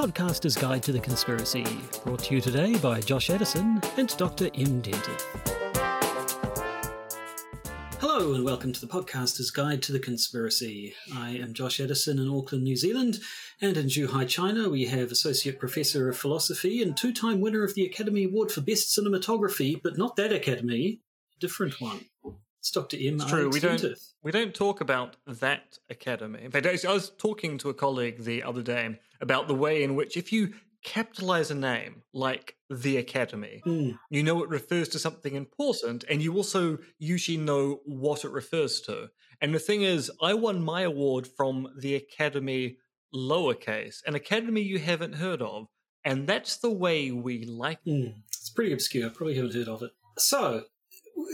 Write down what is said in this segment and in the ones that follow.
Podcaster's Guide to the Conspiracy, brought to you today by Josh Edison and Dr. M. Dentith. Hello, and welcome to the Podcaster's Guide to the Conspiracy. I am Josh Edison in Auckland, New Zealand, and in Zhuhai, China, we have Associate Professor of Philosophy and two time winner of the Academy Award for Best Cinematography, but not that Academy, a different one. It's Dr. M. It's true. We don't, we don't talk about that academy. In fact, I was talking to a colleague the other day about the way in which, if you capitalize a name like the Academy, mm. you know it refers to something important, and you also usually know what it refers to. And the thing is, I won my award from the Academy lowercase, an academy you haven't heard of. And that's the way we like it. Mm. It's pretty obscure. Probably haven't heard of it. So,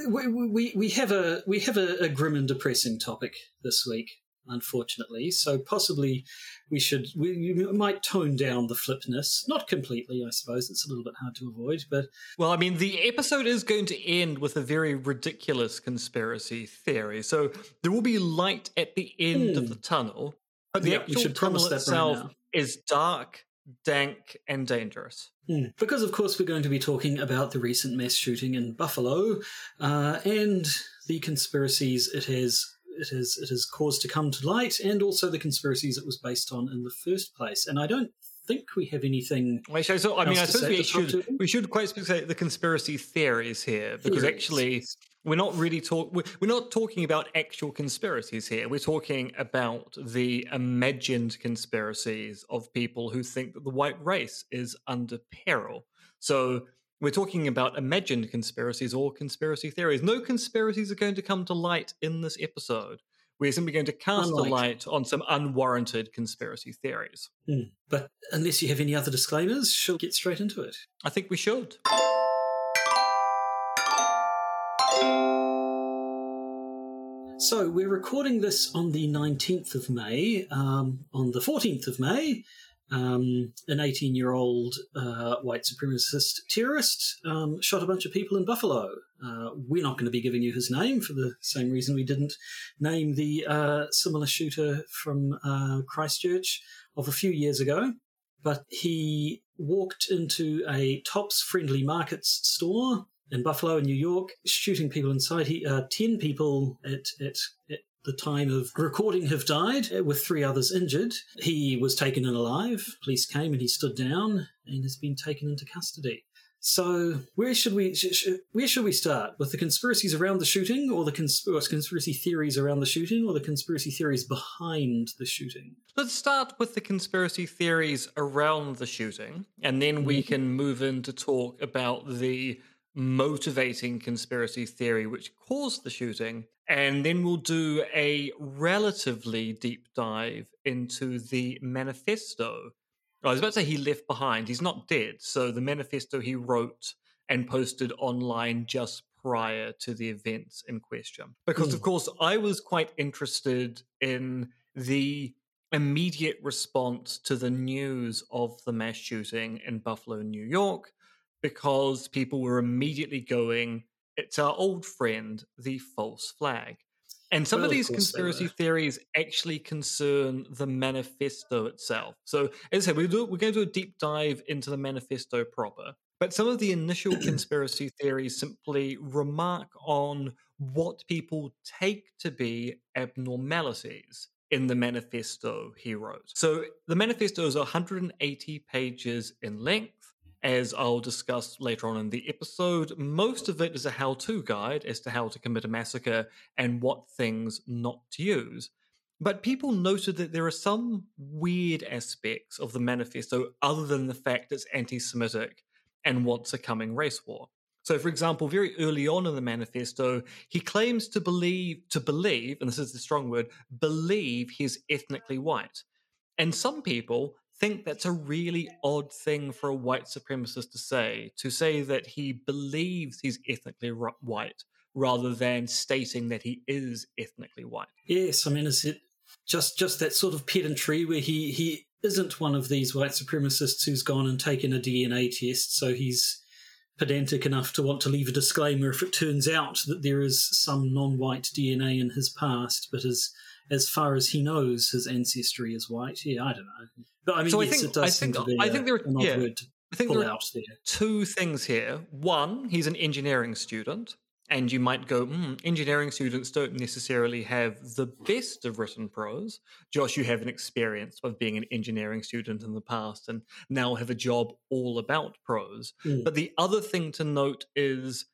we, we, we have a we have a, a, grim and depressing topic this week, unfortunately. So possibly we should we, we might tone down the flipness, not completely, I suppose. It's a little bit hard to avoid, but well, I mean, the episode is going to end with a very ridiculous conspiracy theory, so there will be light at the end of hmm. the tunnel. But the actual tunnel itself right is dark dank and dangerous. Mm. Because, of course, we're going to be talking about the recent mass shooting in Buffalo uh, and the conspiracies it has. It has it has caused to come to light, and also the conspiracies it was based on in the first place. And I don't think we have anything. Wait, so I mean, I suppose we should we should quite say the conspiracy theories here because theories. actually we're not really talk we're not talking about actual conspiracies here we're talking about the imagined conspiracies of people who think that the white race is under peril so we're talking about imagined conspiracies or conspiracy theories no conspiracies are going to come to light in this episode we're simply going to cast Unlike. a light on some unwarranted conspiracy theories. Mm. But unless you have any other disclaimers, she'll get straight into it. I think we should. So we're recording this on the 19th of May. Um, on the 14th of May, um, an 18 year old uh, white supremacist terrorist um, shot a bunch of people in Buffalo. Uh, we're not going to be giving you his name for the same reason we didn't name the uh, similar shooter from uh, Christchurch of a few years ago. But he walked into a Tops Friendly Markets store in Buffalo, in New York, shooting people inside. He, uh, 10 people at, at, at the time of recording have died, uh, with three others injured. He was taken in alive. Police came and he stood down and has been taken into custody. So where should we where should we start with the conspiracies around the shooting, or the conspiracy theories around the shooting, or the conspiracy theories behind the shooting? Let's start with the conspiracy theories around the shooting, and then we mm-hmm. can move in to talk about the motivating conspiracy theory which caused the shooting. And then we'll do a relatively deep dive into the manifesto. I was about to say he left behind. He's not dead. So the manifesto he wrote and posted online just prior to the events in question. Because, mm. of course, I was quite interested in the immediate response to the news of the mass shooting in Buffalo, New York, because people were immediately going, it's our old friend, the false flag. And some well, of these of conspiracy theories actually concern the manifesto itself. So, as I said, we do, we're going to do a deep dive into the manifesto proper. But some of the initial conspiracy theories simply remark on what people take to be abnormalities in the manifesto he wrote. So, the manifesto is 180 pages in length as I'll discuss later on in the episode, most of it is a how to guide as to how to commit a massacre and what things not to use. But people noted that there are some weird aspects of the manifesto other than the fact it's anti Semitic and wants a coming race war. So, for example, very early on in the manifesto, he claims to believe, to believe, and this is the strong word, believe he's ethnically white. And some people think that's a really odd thing for a white supremacist to say, to say that he believes he's ethnically white rather than stating that he is ethnically white. Yes, I mean, is it just just that sort of pedantry where he he isn't one of these white supremacists who's gone and taken a DNA test, so he's pedantic enough to want to leave a disclaimer if it turns out that there is some non-white DNA in his past, but is as far as he knows, his ancestry is white. Yeah, I don't know. But I mean, So I think- it does I seem think- to be I a- think there are- yeah. word I think there are there. two things here. One, he's an engineering student, and you might go, hmm, engineering students don't necessarily have the best of written prose. Josh, you have an experience of being an engineering student in the past and now have a job all about prose. Mm. But the other thing to note is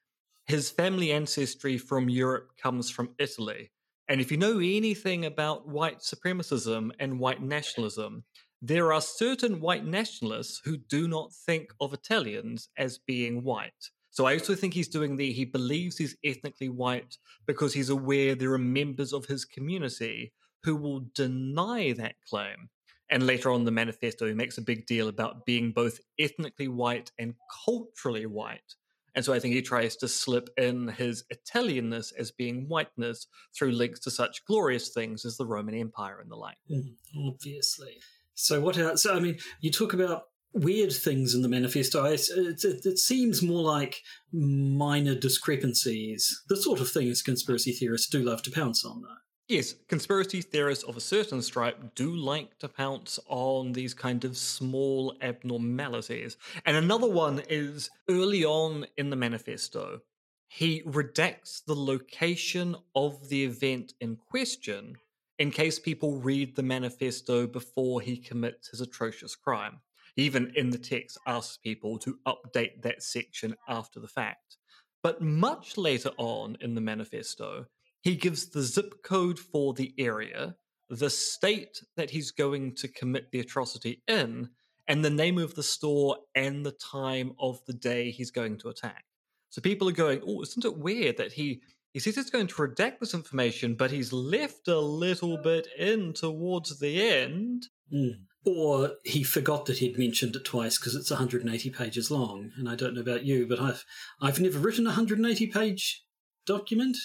his family ancestry from Europe comes from Italy. And if you know anything about white supremacism and white nationalism, there are certain white nationalists who do not think of Italians as being white. So I also think he's doing the he believes he's ethnically white because he's aware there are members of his community who will deny that claim. And later on the manifesto, he makes a big deal about being both ethnically white and culturally white. And so I think he tries to slip in his Italianness as being whiteness through links to such glorious things as the Roman Empire and the like. Mm, obviously. So what else? So I mean, you talk about weird things in the manifesto. It, it, it seems more like minor discrepancies, the sort of things conspiracy theorists do love to pounce on, though. Yes, conspiracy theorists of a certain stripe do like to pounce on these kind of small abnormalities. And another one is early on in the manifesto, he redacts the location of the event in question in case people read the manifesto before he commits his atrocious crime. Even in the text asks people to update that section after the fact. But much later on in the manifesto, he gives the zip code for the area, the state that he's going to commit the atrocity in, and the name of the store and the time of the day he's going to attack. So people are going, oh, isn't it weird that he he says he's going to redact this information, but he's left a little bit in towards the end. Mm. Or he forgot that he'd mentioned it twice because it's 180 pages long. And I don't know about you, but I've I've never written a 180 page document.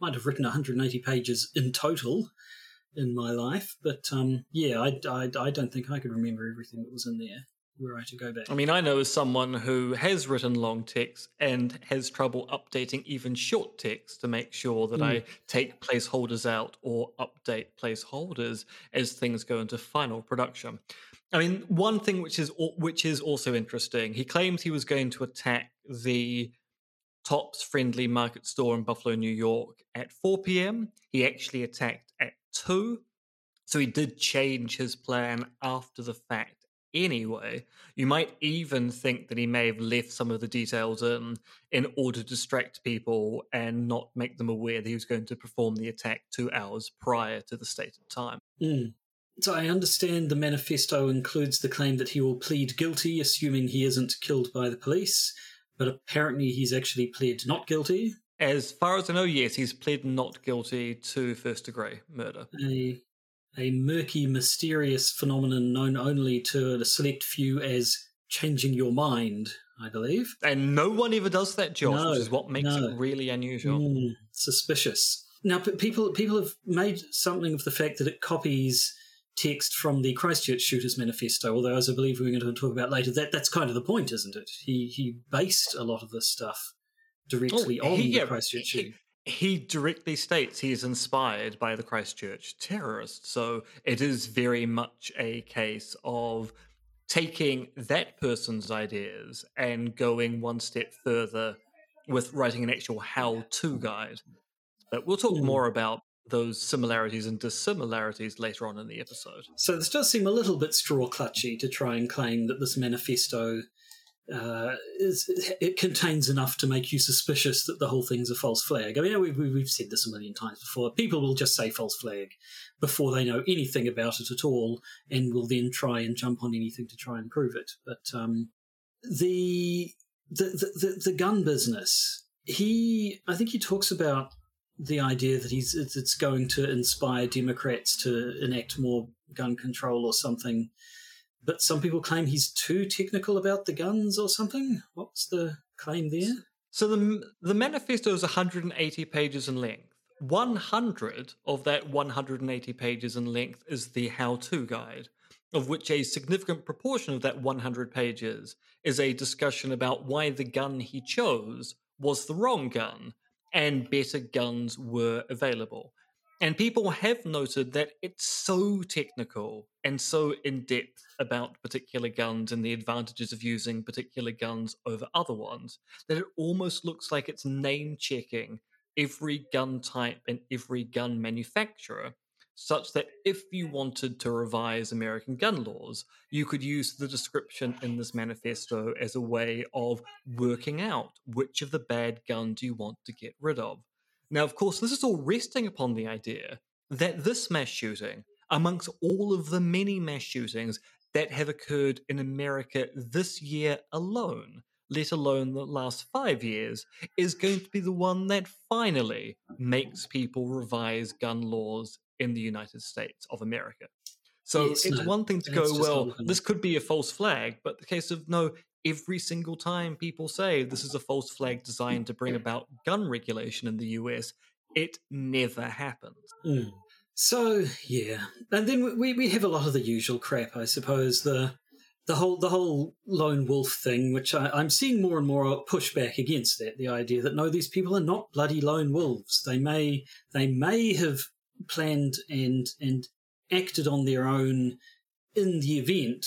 Might have written 180 pages in total in my life, but um, yeah, I, I, I don't think I could remember everything that was in there were I to go back. I mean, I know as someone who has written long text and has trouble updating even short text to make sure that I take placeholders out or update placeholders as things go into final production. I mean, one thing which is which is also interesting, he claims he was going to attack the Tops Friendly Market Store in Buffalo, New York at 4 p.m. He actually attacked at 2. So he did change his plan after the fact anyway. You might even think that he may have left some of the details in in order to distract people and not make them aware that he was going to perform the attack two hours prior to the stated time. Mm. So I understand the manifesto includes the claim that he will plead guilty, assuming he isn't killed by the police, but apparently he's actually pled not guilty. As far as I know, yes, he's pled not guilty to first degree murder. A a murky, mysterious phenomenon known only to a select few as changing your mind, I believe. And no one ever does that, Josh, No, which is what makes no. it really unusual. Mm, suspicious. Now, people people have made something of the fact that it copies text from the Christchurch Shooters Manifesto. Although, as I believe we're going to talk about later, that that's kind of the point, isn't it? He he based a lot of this stuff directly Oh, on he- the Christchurch he- shooting. he directly states he is inspired by the Christchurch terrorists. So it is very much a case of taking that person's ideas and going one step further with writing an actual how to guide. But we'll talk Hmm. more about those similarities and dissimilarities later on in the episode. So this does seem a little bit straw clutchy to try and claim that this manifesto uh, is it contains enough to make you suspicious that the whole thing's a false flag. I mean, we've, we've said this a million times before. People will just say false flag before they know anything about it at all, and will then try and jump on anything to try and prove it. But um, the, the the the the gun business, he I think he talks about the idea that he's it's, going to inspire Democrats to enact more gun control or something. But some people claim he's too technical about the guns or something. What's the claim there? So the the manifesto is 180 pages in length. 100 of that 180 pages in length is the how-to guide, of which a significant proportion of that 100 pages is a discussion about why the gun he chose was the wrong gun and better guns were available. And people have noted that it's so technical and so in depth about particular guns and the advantages of using particular guns over other ones that it almost looks like it's name checking every gun type and every gun manufacturer such that if you wanted to revise American gun laws, you could use the description in this manifesto as a way of working out which of the bad guns you want to get rid of. Now, of course, this is all resting upon the idea that this mass shooting, amongst all of the many mass shootings that have occurred in America this year alone, let alone the last five years, is going to be the one that finally makes people revise gun laws in the United States of America. So it's, it's one thing to go, well, this could be a false flag, but the case of no, every single time people say this is a false flag designed to bring about gun regulation in the US, it never happens. Mm. So yeah, and then we we have a lot of the usual crap, I suppose. The the whole the whole lone wolf thing, which I, I'm seeing more and more pushback against that. The idea that no, these people are not bloody lone wolves. They may they may have planned and and acted on their own in the event,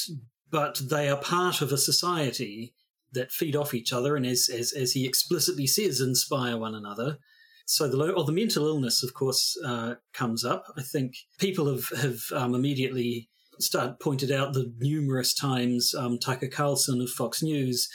but they are part of a society that feed off each other and, as as, as he explicitly says, inspire one another. So the or the mental illness, of course, uh, comes up. I think people have have um, immediately start pointed out the numerous times um, Tucker Carlson of Fox News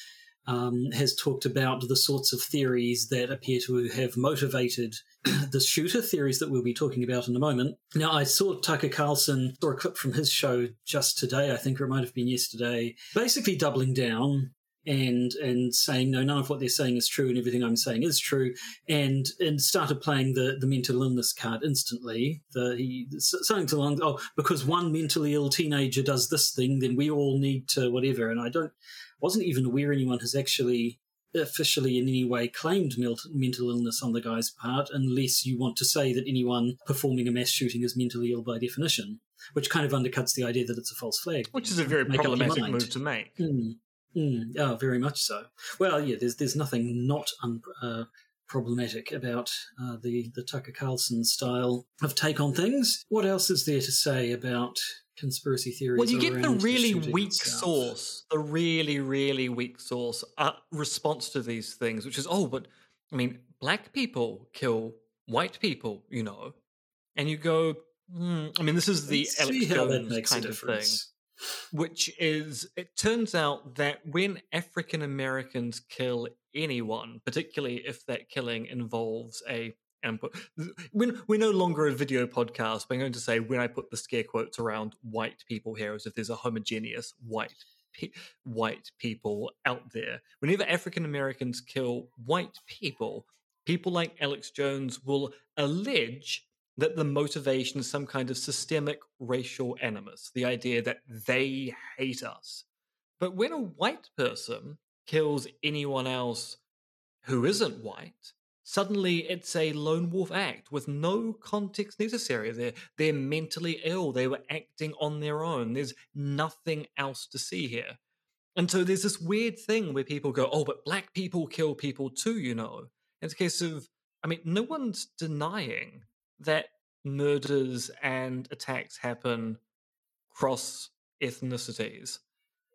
um, has talked about the sorts of theories that appear to have motivated the shooter theories that we'll be talking about in a moment. Now, I saw Tucker Carlson, saw a clip from his show just today, I think, or it might have been yesterday, basically doubling down and and saying no, none of what they're saying is true, and everything I'm saying is true, and and started playing the the mental illness card instantly. The he something along oh because one mentally ill teenager does this thing, then we all need to whatever. And I don't wasn't even aware anyone has actually officially in any way claimed mental illness on the guy's part, unless you want to say that anyone performing a mass shooting is mentally ill by definition, which kind of undercuts the idea that it's a false flag. Which is a very make problematic move to make. Mm, mm, oh, very much so. Well, yeah, there's there's nothing not un, uh, problematic about uh, the the Tucker Carlson style of take on things. What else is there to say about conspiracy theories. Well, you get the really weak source, the really, really weak source uh, response to these things, which is, oh, but I mean, black people kill white people, you know, and you go, mm. I mean, this is the Let's Alex Jones kind of thing, which is, it turns out that when African Americans kill anyone, particularly if that killing involves a and put when we're no longer a video podcast but i'm going to say when i put the scare quotes around white people here as if there's a homogeneous white white people out there whenever african americans kill white people people like alex jones will allege that the motivation is some kind of systemic racial animus the idea that they hate us. But when a white person kills anyone else who isn't white suddenly it's a lone wolf act with no context necessary. They're they're mentally ill. They were acting on their own. There's nothing else to see here. And so there's this weird thing where people go, "Oh, but black people kill people too," you know. It's a case of, I mean, no one's denying that murders and attacks happen cross ethnicities.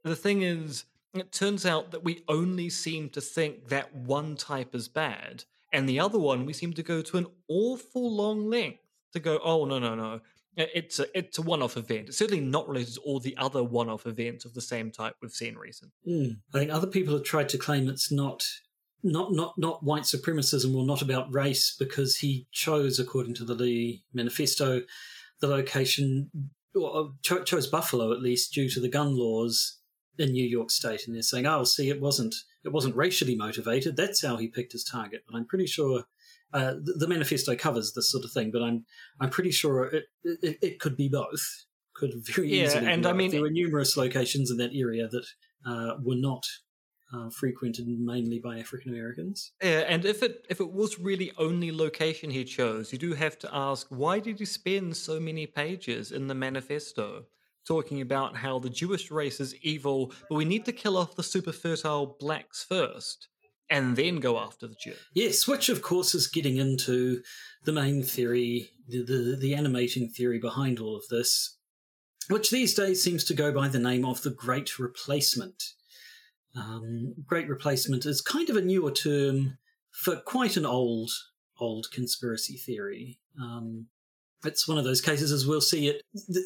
The thing is, it turns out that we only seem to think that one type is bad and the other one, we seem to go to an awful long length to go, oh, no, no, no. It's a, it's a one off event. It's certainly not related to all the other one off events of the same type we've seen recently. Mm. I think other people have tried to claim it's not not not not white supremacism or not about race because he chose, according to the Lee Manifesto, the location or chose Buffalo at least due to the gun laws in New York State, and they're saying, "Oh, see, it wasn't it wasn't racially motivated. That's how he picked his target." But I'm pretty sure uh, the, the, manifesto covers this sort of thing. But I'm I'm pretty sure it it, it could be both. Could very yeah, easily. and I mean, there were numerous locations in that area that uh, were not uh, frequented mainly by African Americans. Yeah, and if it if it was really only location he chose, you do have to ask why did he spend so many pages in the manifesto? Talking about how the Jewish race is evil, but we need to kill off the super fertile blacks first and then go after the Jews. Yes, which of course is getting into the main theory the, the, the animating theory behind all of this, which these days seems to go by the name of the Great Replacement. Um, Great Replacement is kind of a newer term for quite an old old conspiracy theory. Um, it's one of those cases, as we'll see it.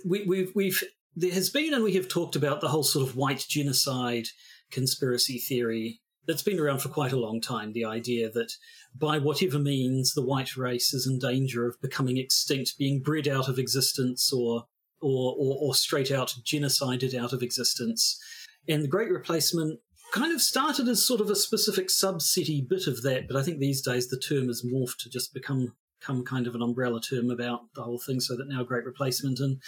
We, we've we've there has been, and we have talked about the whole sort of white genocide conspiracy theory that's been around for quite a long time. The idea that by whatever means the white race is in danger of becoming extinct, being bred out of existence, or or or, or straight out genocided out of existence. And the Great Replacement kind of started as sort of a specific sub-city bit of that, but I think these days the term has morphed to just become become kind of an umbrella term about the whole thing, so that now Great Replacement and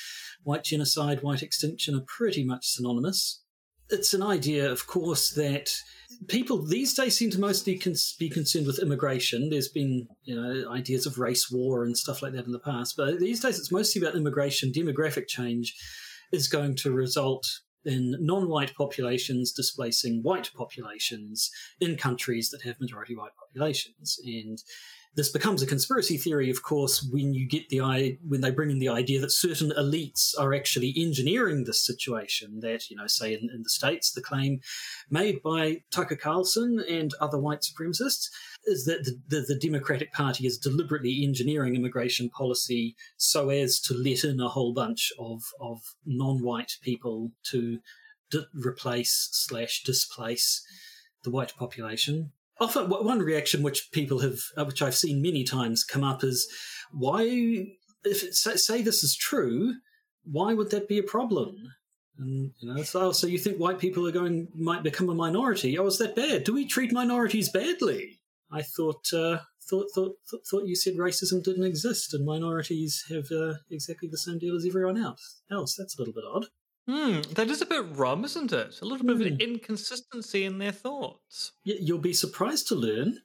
white genocide, white extinction are pretty much synonymous. It's an idea, of course, that people these days seem to mostly cons- be concerned with immigration. There's been you know ideas of race war and stuff like that in the past, but these days it's mostly about immigration. Demographic change is going to result in non-white populations displacing white populations in countries that have majority white populations and this becomes a conspiracy theory, of course, when you get the when they bring in the idea that certain elites are actually engineering this situation. That you know, say in, in the states, the claim made by Tucker Carlson and other white supremacists is that the, the, the Democratic Party is deliberately engineering immigration policy so as to let in a whole bunch of of non-white people to replace slash displace the white population often one reaction which people have, uh, which I've seen many times come up is, why, if say this is true, why would that be a problem? And you know, so, so you think white people are going might become a minority? Oh, is that bad? Do we treat minorities badly? I thought uh, thought thought thought you said racism didn't exist and minorities have uh, exactly the same deal as everyone else. Else, that's a little bit odd. Hmm, that is a bit rum, isn't it? A little bit of an hmm. inconsistency in their thoughts. You'll be surprised to learn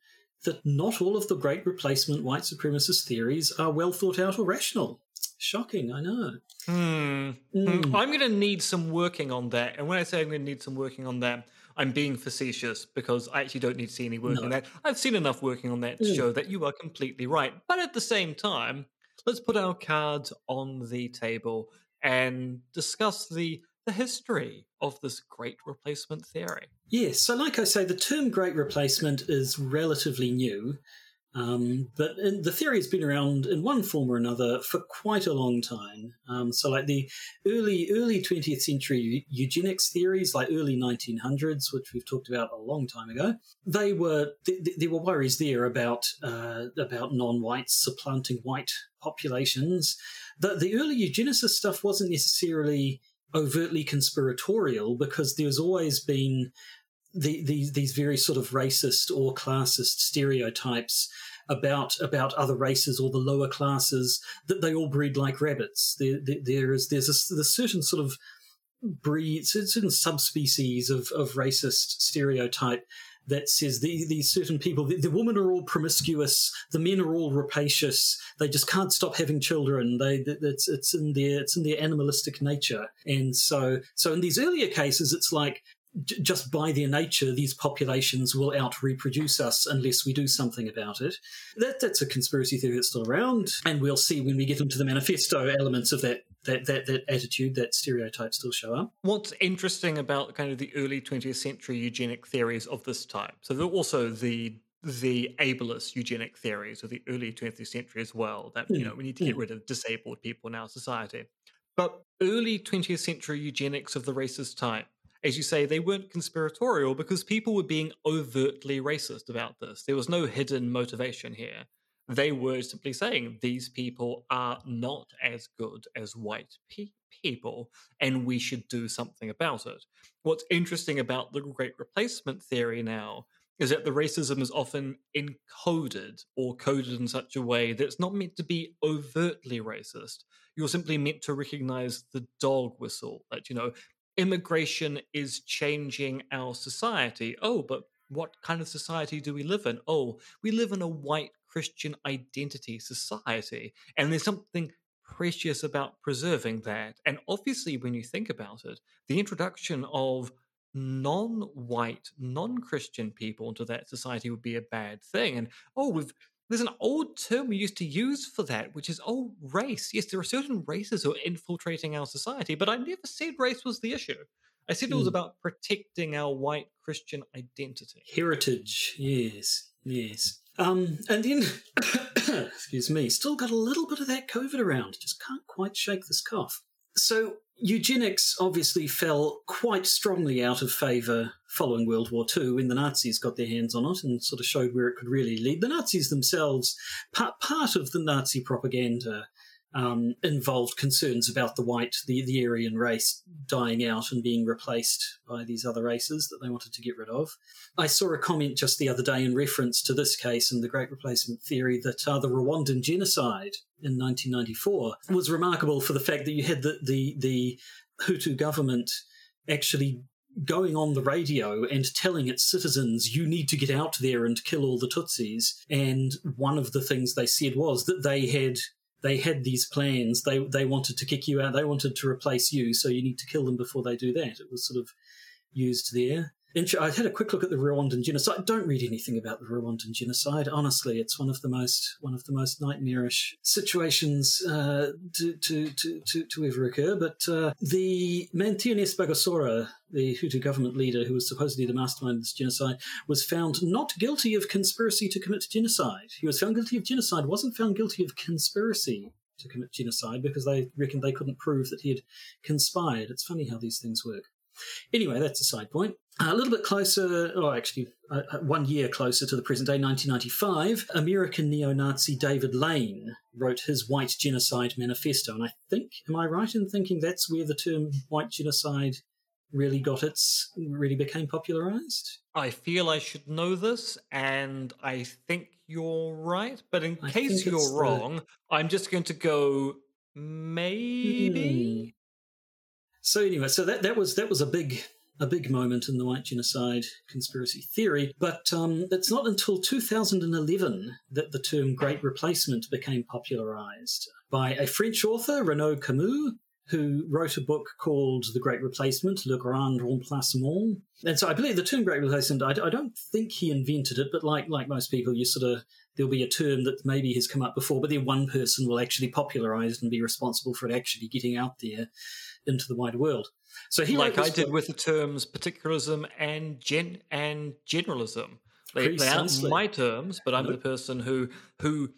that not all of the great replacement white supremacist theories are well thought out or rational. Shocking, I know. Hmm. Mm. I'm going to need some working on that. And when I say I'm going to need some working on that, I'm being facetious because I actually don't need to see any work no. on that. I've seen enough working on that to mm. show that you are completely right. But at the same time, let's put our cards on the table and discuss the the history of this great replacement theory. Yes, so like I say, the term great replacement is relatively new, um, but the theory has been around in one form or another for quite a long time. Um, so, like the early early 20th century eugenics theories, like early 1900s, which we've talked about a long time ago, they were th- th- there were worries there about uh, about non-whites supplanting white populations the, the early eugenicist stuff wasn't necessarily overtly conspiratorial because there's always been the, the, these very sort of racist or classist stereotypes about about other races or the lower classes that they all breed like rabbits. There, there, there is there's a, there's certain sort of breed certain subspecies of, of racist stereotype that says the, these certain people, the, the, women are all promiscuous, the men are all rapacious, they just can't stop having children. They, it's, it's in their, it's in their animalistic nature. And so, so in these earlier cases, it's like, just by their nature, these populations will out reproduce us unless we do something about it. That, that's a conspiracy theory that's still around, and we'll see when we get into the manifesto elements of that that, that, that attitude, that stereotype still show up. What's interesting about kind of the early 20th century eugenic theories of this type? So they're also the the ableist eugenic theories of the early 20th century as well. That you hmm. know we need to get mm. rid of disabled people in our society. But early 20th century eugenics of the racist type, as you say, they weren't conspiratorial because people were being overtly racist about this. There was no hidden motivation here. They were simply saying these people are not as good as white pe- people, and we should do something about it. What's interesting about the Great Replacement theory now is that the racism is often encoded or coded in such a way that it's not meant to be overtly racist. You're simply meant to recognize the dog whistle that, you know, immigration is changing our society. Oh, but what kind of society do we live in? Oh, we live in a white Christian identity society. And there's something precious about preserving that. And obviously, when you think about it, the introduction of non white, non Christian people into that society would be a bad thing. And oh, we've there's an old term we used to use for that, which is oh race. Yes, there are certain races who are infiltrating our society, but I never said race was the issue. I said it was Mm. about protecting our white Christian identity. Heritage, yes, yes. Um, and then, excuse me, still got a little bit of that COVID around. Just can't quite shake this cough. So eugenics obviously fell quite strongly out of favour following World War II when the Nazis got their hands on it and sort of showed where it could really lead. The Nazis themselves, part, part of the Nazi propaganda um, involved concerns about the white, the, the Aryan race dying out and being replaced by these other races that they wanted to get rid of. I saw a comment just the other day in reference to this case and the Great Replacement theory that uh, the Rwandan genocide in 1994 was remarkable for the fact that you had the, the, the Hutu government actually going on the radio and telling its citizens, you need to get out there and kill all the Tutsis. And one of the things they said was that they had they had these plans. They they wanted to kick you out. They wanted to replace you. So you need to kill them before they do that. It was sort of used there. I had a quick look at the Rwandan genocide. Don't read anything about the Rwandan genocide. Honestly, it's one of the most one of the most nightmarish situations uh, to, to, to, to, to ever occur. But uh, the Théoneste Bagosora, the Hutu government leader who was supposedly the mastermind of this genocide, was found not guilty of conspiracy to commit genocide. He was found guilty of genocide, wasn't found guilty of conspiracy to commit genocide because they reckoned they couldn't prove that he had conspired. It's funny how these things work. Anyway, that's a side point. A little bit closer, or actually uh, one year closer to the present day, 1995, American neo Nazi David Lane wrote his White Genocide Manifesto. And I think, am I right in thinking that's where the term white genocide really got its, really became popularized? I feel I should know this, and I think you're right. But in I case you're the- wrong, I'm just going to go maybe. So anyway, so that, that was that was a big a big moment in the white genocide conspiracy theory. But um, it's not until 2011 that the term Great Replacement became popularized by a French author, Renaud Camus, who wrote a book called The Great Replacement, Le Grand Remplacement. And so I believe the term Great Replacement, I, I don't think he invented it, but like like most people, you sort of there'll be a term that maybe has come up before, but then one person will actually popularize it and be responsible for it actually getting out there into the wider world. So he like I did book- with the terms particularism and gen and generalism. They, they aren't my terms, but I'm Nope. the person who who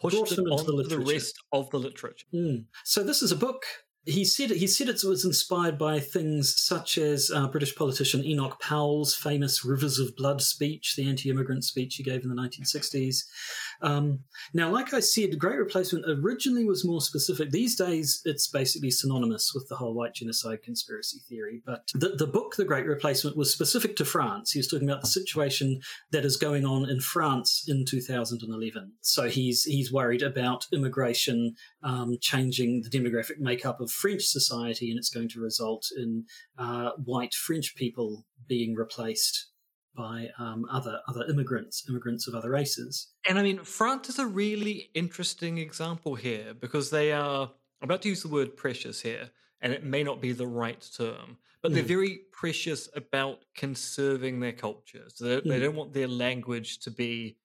pushed it them onto the the, rest of the literature. Mm. So this is a book. He said he said it was inspired by things such as uh, British politician Enoch Powell's famous "Rivers of Blood" speech, the anti-immigrant speech he gave in the 1960s. Um, now, like I said, Great Replacement originally was more specific. These days, it's basically synonymous with the whole white genocide conspiracy theory. But the, the book, The Great Replacement, was specific to France. He was talking about the situation that is going on in France in 2011. So he's he's worried about immigration um, changing the demographic makeup of French society, and it's going to result in uh, white French people being replaced by um, other other immigrants, immigrants of other races. And I mean, France is a really interesting example here because they are I'm about to use the word precious here, and it may not be the right term, but they're Mm. very precious about conserving their culture. So they, they Mm. don't want their language to be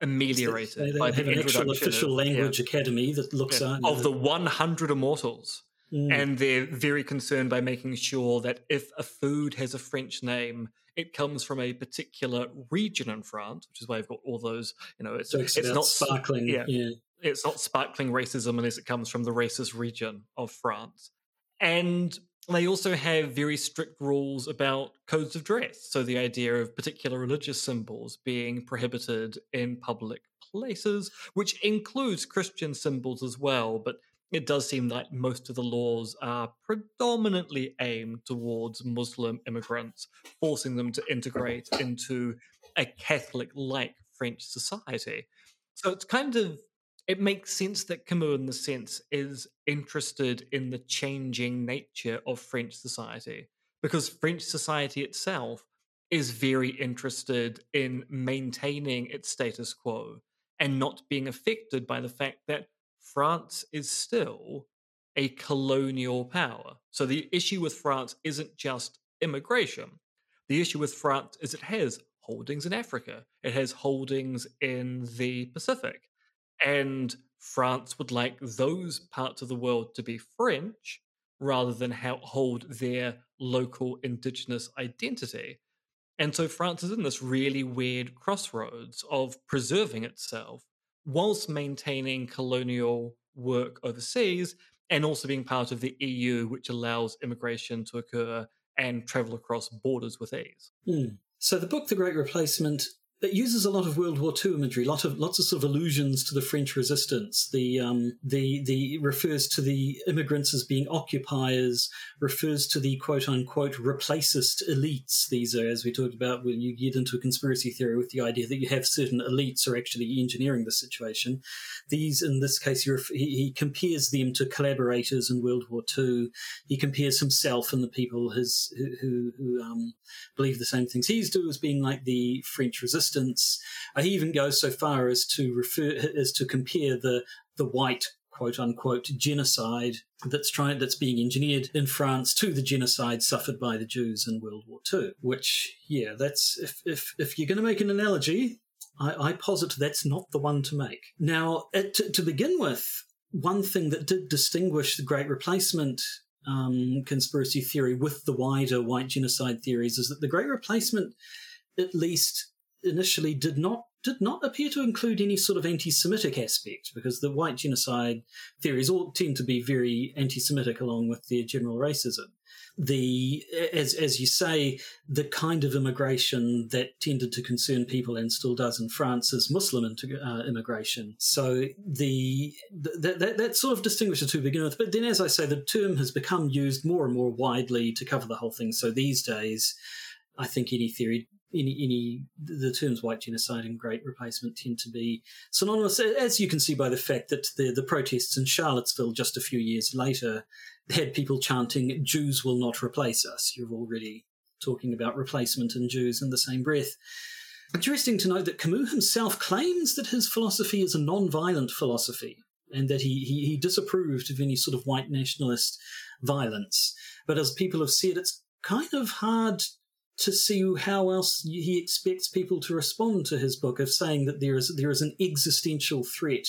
ameliorated They, they by have the an introduction official of, yeah, language academy that looks yeah, at of the 100 immortals. Mm. And they're very concerned by making sure that if a food has a French name, it comes from a particular region in France, which is why I've got all those, you know, it's, jokes it's not sparkling. yeah. yeah. it's not sparkling racism unless it comes from the racist region of France. And they also have very strict rules about codes of dress. So the idea of particular religious symbols being prohibited in public places, which includes Christian symbols as well, but it does seem like most of the laws are predominantly aimed towards Muslim immigrants, forcing them to integrate into a Catholic like French society. So it's kind of it makes sense that Camus, in the sense, is interested in the changing nature of French society because French society itself is very interested in maintaining its status quo and not being affected by the fact that France is still a colonial power. So the issue with France isn't just immigration. The issue with France is it has holdings in Africa, it has holdings in the Pacific. And France would like those parts of the world to be French rather than hold their local indigenous identity. And so France is in this really weird crossroads of preserving itself whilst maintaining colonial work overseas and also being part of the EU, which allows immigration to occur and travel across borders with ease. Mm. So the book, The Great Replacement, it uses a lot of World War II imagery, lot of lots of sort of allusions to the French Resistance. The um, the the refers to the immigrants as being occupiers, refers to the quote unquote replacist elites. These are, as we talked about, when you get into a conspiracy theory with the idea that you have certain elites are actually engineering the situation. These, in this case, he, he compares them to collaborators in World War II. He compares himself and the people his who who, who um, believe the same things he's do as being like the French Resistance resistance. Uh, he even goes so far as to refer as to compare the the white quote unquote genocide that's trying that's being engineered in France to the genocide suffered by the Jews in World War II. Which, yeah, that's if if if you're going to make an analogy, I, I posit that's not the one to make. Now, to, to begin with, one thing that did distinguish the Great Replacement um, conspiracy theory with the wider white genocide theories is that the Great Replacement, at least initially did not did not appear to include any sort of anti-Semitic aspect, because the white genocide theories all tend to be very anti-Semitic, along with their general racism. The as as you say, the kind of immigration that tended to concern people and still does in France is Muslim uh, immigration. So the that, that that sort of distinguishes to begin with. But then, as I say, the term has become used more and more widely to cover the whole thing. So these days. I think any theory any, any the terms white genocide and great replacement tend to be synonymous, as you can see by the fact that the the protests in Charlottesville just a few years later had people chanting "Jews will not replace us." You're already talking about replacement and Jews in the same breath. Interesting to note that Camus himself claims that his philosophy is a non-violent philosophy and that he, he, he disapproved of any sort of white nationalist violence. But as people have said, it's kind of hard to see how else he expects people to respond to his book of saying that there is there is an existential threat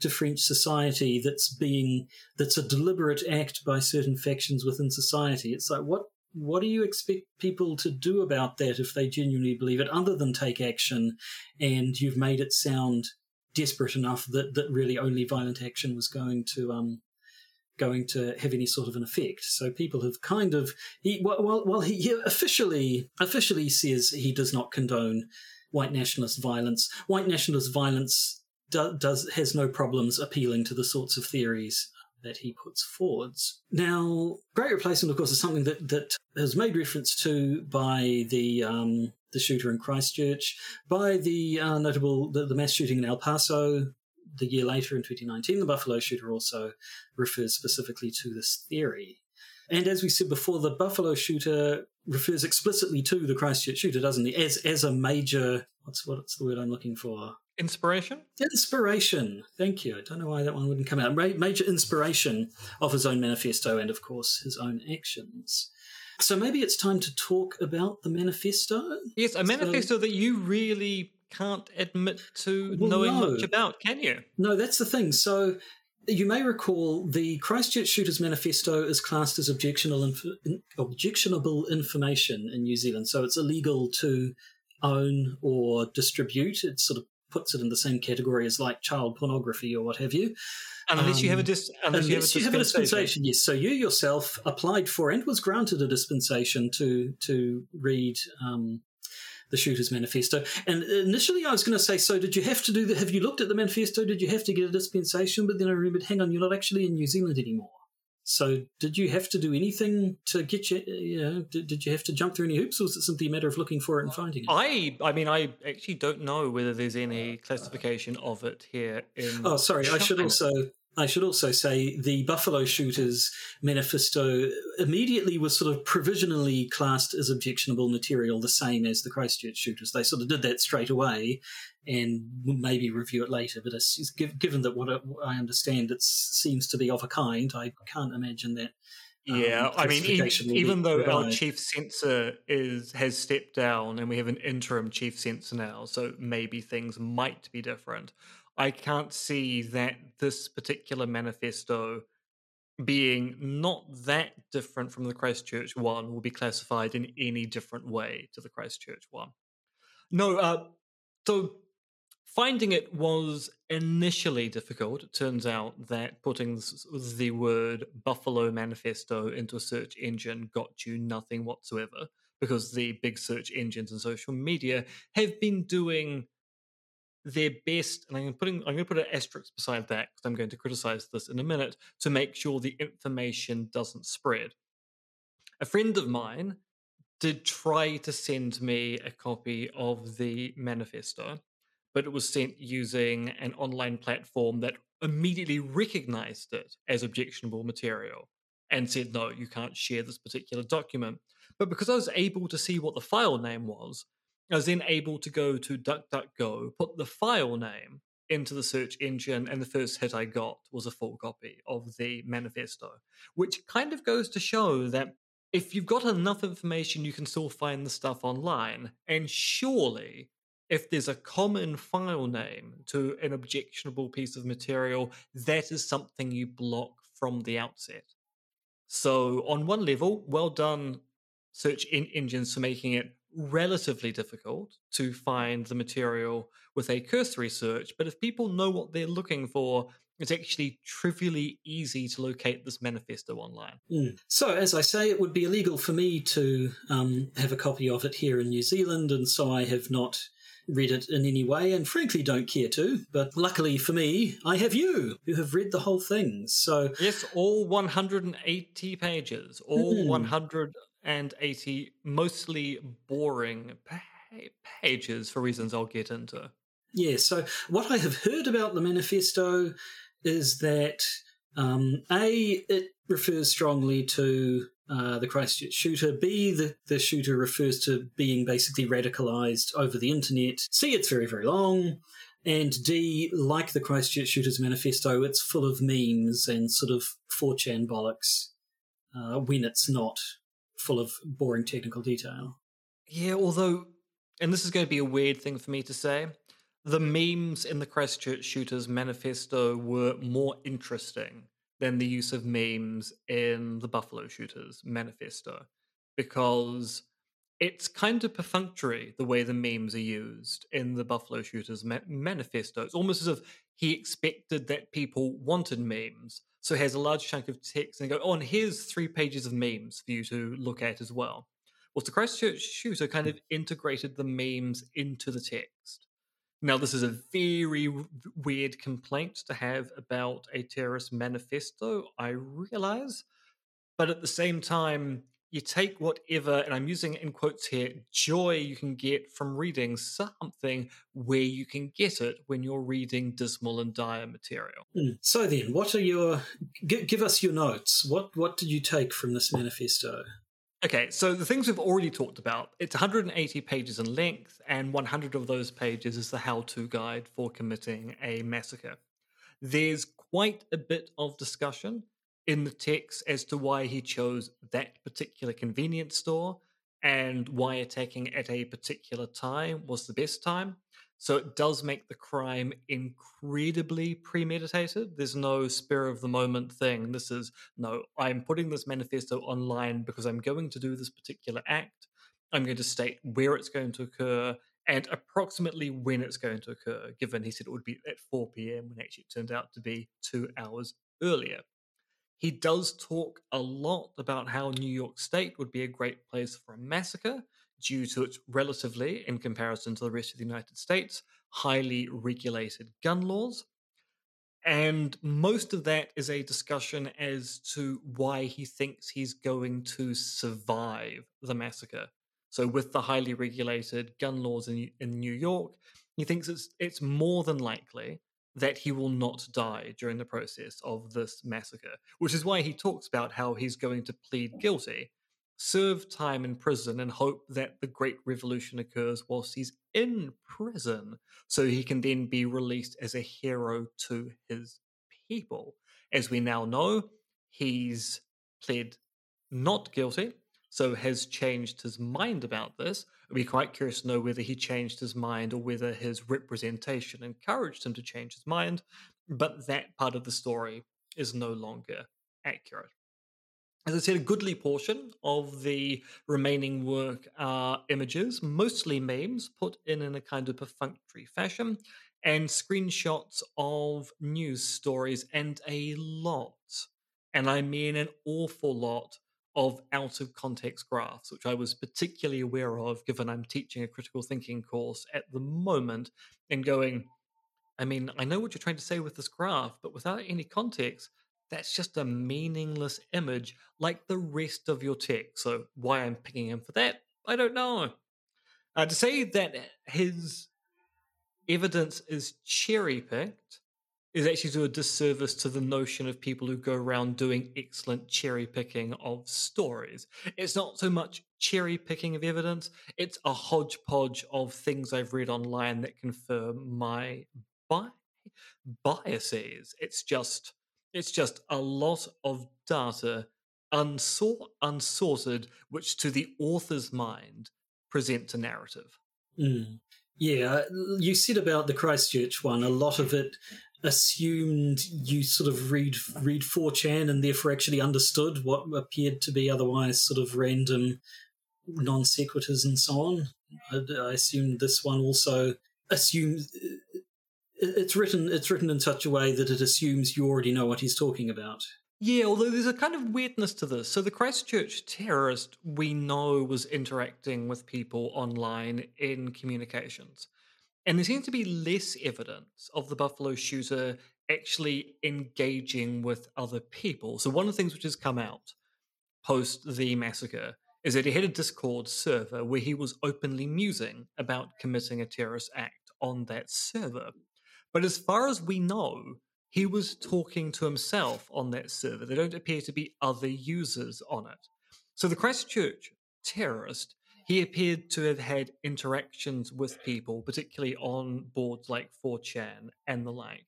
to French society that's being that's a deliberate act by certain factions within society. It's like what what do you expect people to do about that if they genuinely believe it, other than take action? And you've made it sound desperate enough that that really only violent action was going to um going to have any sort of an effect. So people have kind of he well well he, he officially officially says he does not condone white nationalist violence. White nationalist violence do, does has no problems appealing to the sorts of theories that he puts forwards. Now, Great Replacement, of course, is something that that has made reference to by the um, the shooter in Christchurch, by the uh, notable the, the mass shooting in El Paso the year later in 2019, the Buffalo shooter also refers specifically to this theory. And as we said before, the Buffalo shooter refers explicitly to the Christchurch shooter, doesn't he? As as a major what's what's the word I'm looking for? Inspiration. Inspiration. Thank you. I don't know why that one wouldn't come out. Major inspiration of his own manifesto and, of course, his own actions. So maybe it's time to talk about the manifesto. Yes, a manifesto so, that you really can't admit to well, knowing no. much about, can you? No, that's the thing. So you may recall the Christchurch Shooters Manifesto is classed as objectionable, inf- objectionable information in New Zealand. So it's illegal to own or distribute. It sort of puts it in the same category as like child pornography or what have you. Unless um, you have a dis- unless, unless you, have a, you have a dispensation, yes. So you yourself applied for and was granted a dispensation to to read um, the Shooters Manifesto. And initially, I was going to say, so did you have to do the? Have you looked at the manifesto? Did you have to get a dispensation? But then I remembered, hang on, you're not actually in New Zealand anymore. So did you have to do anything to get you? You know, did, did you have to jump through any hoops, or was it simply a matter of looking for it and finding it? I, I mean, I actually don't know whether there's any classification of it here in. Oh, sorry, China. I should also I should also say the Buffalo Shooters manifesto immediately was sort of provisionally classed as objectionable material, the same as the Christchurch Shooters. They sort of did that straight away and maybe review it later. But it's, given that what I understand it seems to be of a kind, I can't imagine that Yeah, um, I mean, even, classification will be even though our chief censor is has stepped down and we have an interim chief censor now, so maybe things might be different. I can't see that this particular manifesto being not that different from the Christchurch one will be classified in any different way to the Christchurch one. No, uh, so finding it was initially difficult. It turns out that putting the word Buffalo Manifesto into a search engine got you nothing whatsoever because the big search engines and social media have been doing their best, and I'm putting I'm going to put an asterisk beside that because I'm going to criticize this in a minute to make sure the information doesn't spread. A friend of mine did try to send me a copy of the manifesto, but it was sent using an online platform that immediately recognized it as objectionable material and said, no, you can't share this particular document. But because I was able to see what the file name was, I was then able to go to DuckDuckGo, put the file name into the search engine, and the first hit I got was a full copy of the manifesto, which kind of goes to show that if you've got enough information, you can still find the stuff online. And surely, if there's a common file name to an objectionable piece of material, that is something you block from the outset. So, on one level, well done, search en- engines, for making it relatively difficult to find the material with a cursory search. But if people know what they're looking for, it's actually trivially easy to locate this manifesto online. Mm. So, as I say, it would be illegal for me to um, have a copy of it here in New Zealand, and so I have not read it in any way, and frankly don't care to. But luckily for me, I have you who have read the whole thing. So, Yes, all 180 pages, all Mhm. 180 mostly boring pages for reasons I'll get into. yeah, so what I have heard about the manifesto is that um, A, it refers strongly to uh, the Christchurch shooter. B, the, the shooter refers to being basically radicalized over the internet. C, it's very, very long. And D, like the Christchurch Shooters Manifesto, it's full of memes and sort of 4chan bollocks uh, when it's not full of boring technical detail. Yeah, although, and this is going to be a weird thing for me to say, the memes in the Christchurch Shooters manifesto were more interesting than the use of memes in the Buffalo Shooters manifesto because it's kind of perfunctory the way the memes are used in the Buffalo Shooters ma- manifesto. It's almost as if he expected that people wanted memes. So he has a large chunk of text and go, oh, and here's three pages of memes for you to look at as well. Well, the Christchurch shooter kind of integrated the memes into the text. Now, this is a very w- weird complaint to have about a terrorist manifesto, I realize. But at the same time, you take whatever, and I'm using in quotes here, joy you can get from reading something where you can get it when you're reading dismal and dire material. Hmm. So then, what are your? G- give us your notes. What what did you take from this manifesto? Okay, so the things we've already talked about, it's 180 pages in length, and 100 of those pages is the how to guide for committing a massacre. There's quite a bit of discussion in the text as to why he chose that particular convenience store and why attacking at a particular time was the best time. So it does make the crime incredibly premeditated. There's no spur of the moment thing. This is no, I'm putting this manifesto online because I'm going to do this particular act. I'm going to state where it's going to occur and approximately when it's going to occur, given he said it would be at 4 p.m. when actually it turned out to be two hours earlier. He does talk a lot about how New York State would be a great place for a massacre due to its relatively, in comparison to the rest of the United States, highly regulated gun laws. And most of that is a discussion as to why he thinks he's going to survive the massacre. So, with the highly regulated gun laws in, in New York, he thinks it's, it's more than likely that he will not die during the process of this massacre, which is why he talks about how he's going to plead guilty, serve time in prison, and hope that the Great Revolution occurs whilst he's in prison, so he can then be released as a hero to his people. As we now know, he's pled not guilty, so has changed his mind about this. I'd be quite curious to know whether he changed his mind or whether his representation encouraged him to change his mind, but that part of the story is no longer accurate. As I said, a goodly portion of the remaining work are images, mostly memes, put in in a kind of perfunctory fashion, and screenshots of news stories, and a lot, and I mean an awful lot, of out of context graphs, which I was particularly aware of given I'm teaching a critical thinking course at the moment, and going, I mean, I know what you're trying to say with this graph, but without any context, that's just a meaningless image like the rest of your text. So, why I'm picking him for that, I don't know. Uh, to say that his evidence is cherry picked is actually do a disservice to the notion of people who go around doing excellent cherry picking of stories. It's not so much cherry picking of evidence, it's a hodgepodge of things I've read online that confirm my bi- biases. It's just it's just a lot of data unsort, unsorted, which to the author's mind presents a narrative. Mm. Yeah, you said about the Christchurch one, a lot of it assumed you sort of read read 4chan and therefore actually understood what appeared to be otherwise sort of random non sequiturs and so on. I, I assume this one also assumes it's written it's written in such a way that it assumes you already know what he's talking about. Yeah, although there's a kind of weirdness to this. So the Christchurch terrorist we know was interacting with people online in communications. And there seems to be less evidence of the Buffalo shooter actually engaging with other people. So one of the things which has come out post the massacre is that he had a Discord server where he was openly musing about committing a terrorist act on that server. But as far as we know, he was talking to himself on that server. There don't appear to be other users on it. So the Christchurch terrorist, he appeared to have had interactions with people, particularly on boards like 4chan and the like.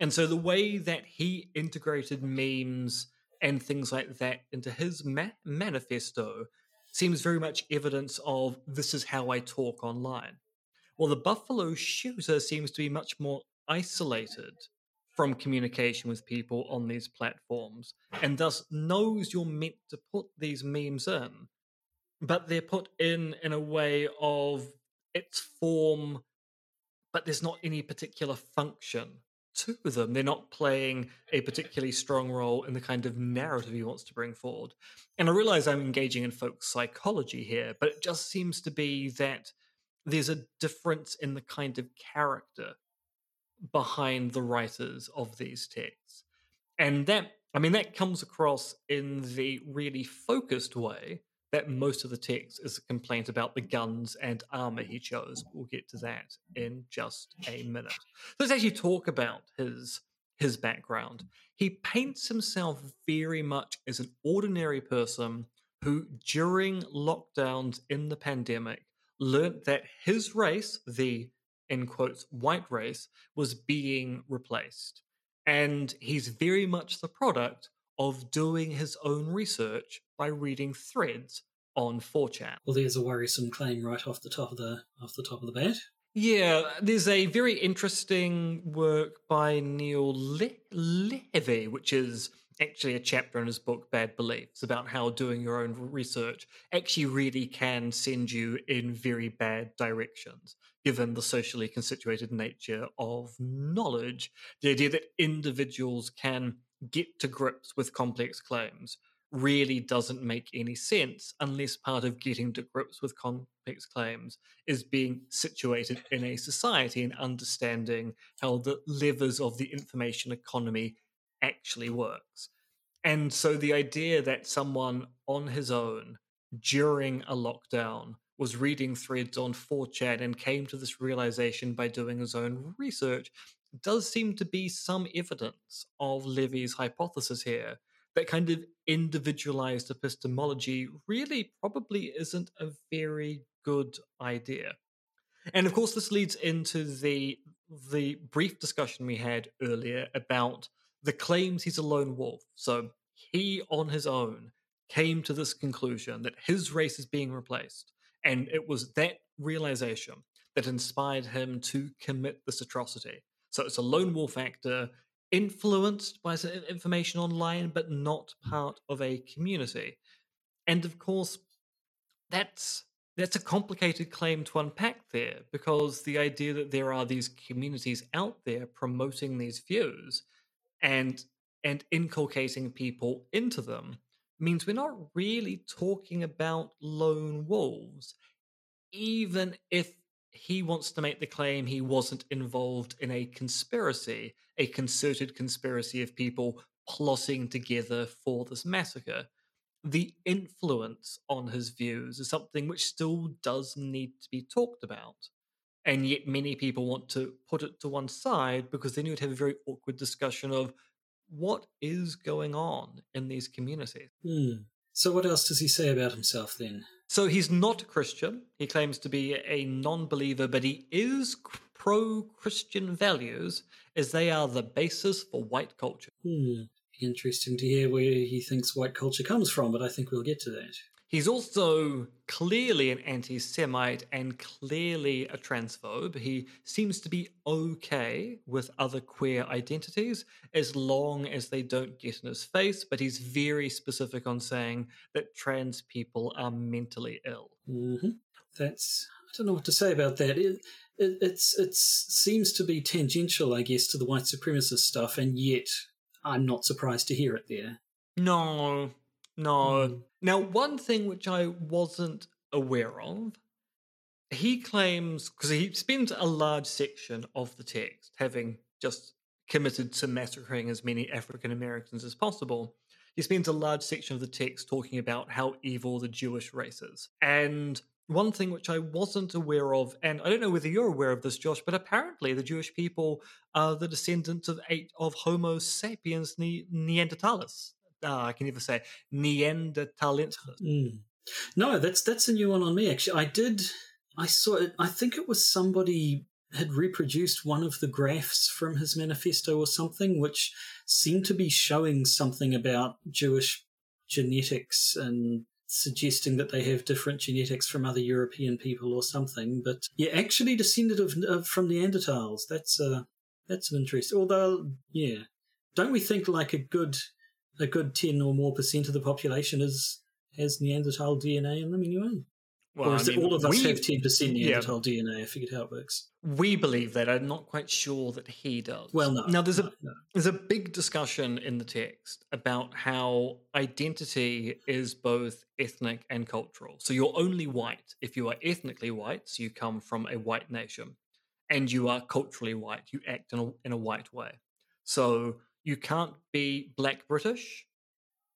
And so the way that he integrated memes and things like that into his ma- manifesto seems very much evidence of this is how I talk online. Well, the Buffalo shooter seems to be much more isolated from communication with people on these platforms and thus knows you're meant to put these memes in but they're put in in a way of its form but there's not any particular function to them they're not playing a particularly strong role in the kind of narrative he wants to bring forward and i realize i'm engaging in folks psychology here but it just seems to be that there's a difference in the kind of character behind the writers of these texts. And that, I mean, that comes across in the really focused way that most of the text is a complaint about the guns and armor he chose. We'll get to that in just a minute. Let's actually talk about his his background. He paints himself very much as an ordinary person who, during lockdowns in the pandemic, learnt that his race, the in quotes, white race was being replaced. And he's very much the product of doing his own research by reading threads on 4chan. Well, there's a worrisome claim right off the top of the off the top of the bat. Yeah, there's a very interesting work by Neil Le- Levy, which is actually a chapter in his book Bad Beliefs about how doing your own research actually really can send you in very bad directions, given the socially constituted nature of knowledge. The idea that individuals can get to grips with complex claims really doesn't make any sense unless part of getting to grips with complex claims is being situated in a society and understanding how the levers of the information economy actually works. And so the idea that someone on his own during a lockdown was reading threads on 4chan and came to this realization by doing his own research does seem to be some evidence of Levy's hypothesis here that kind of individualized epistemology really probably isn't a very good idea. And of course, this leads into the the brief discussion we had earlier about the claims he's a lone wolf. So he on his own came to this conclusion that his race is being replaced. And it was that realization that inspired him to commit this atrocity. So it's a lone wolf actor influenced by information online, but not part of a community. And of course, that's that's a complicated claim to unpack there because the idea that there are these communities out there promoting these views and and inculcating people into them means we're not really talking about lone wolves even if he wants to make the claim he wasn't involved in a conspiracy a concerted conspiracy of people plotting together for this massacre the influence on his views is something which still does need to be talked about. And yet, many people want to put it to one side because then you would have a very awkward discussion of what is going on in these communities. Hmm. So, what else does he say about himself then? So, he's not a Christian. He claims to be a non believer, but he is pro Christian values as they are the basis for white culture. Hmm interesting to hear where he thinks white culture comes from, but I think we'll get to that. He's also clearly an anti Semite and clearly a transphobe. He seems to be okay with other queer identities as long as they don't get in his face, but he's very specific on saying that trans people are mentally ill. Mm-hmm. That's, I don't know what to say about that. It, it it's it seems to be tangential, I guess, to the white supremacist stuff, and yet I'm not surprised to hear it there. No, no. Mm. Now, one thing which I wasn't aware of, he claims, because he spends a large section of the text having just committed to massacring as many African Americans as possible. He spends a large section of the text talking about how evil the Jewish race is. And one thing which I wasn't aware of, and I don't know whether you're aware of this, Josh, but apparently the Jewish people are the descendants of eight of Homo sapiens ne- Neanderthalis. Uh, I can never say Neanderthalensis. Mm. No, that's that's a new one on me. Actually, I did. I saw it. I think it was somebody had reproduced one of the graphs from his manifesto or something, which seemed to be showing something about Jewish genetics and suggesting that they have different genetics from other European people or something. But yeah, actually descended of, of from Neanderthals. That's uh, that's an interest. Although, yeah, don't we think like a good a good ten or more percent of the population is has Neanderthal DNA in them anyway? Well, or is I mean, it all of us we, have ten percent Neanderthal yeah, DNA? I figured how it works. We believe that. I'm not quite sure that he does. Well, no. Now, there's no, a no. there's a big discussion in the text about how identity is both ethnic and cultural. So you're only white if you are ethnically white, so you come from a white nation, and you are culturally white. You act in a, in a white way. So you can't be black British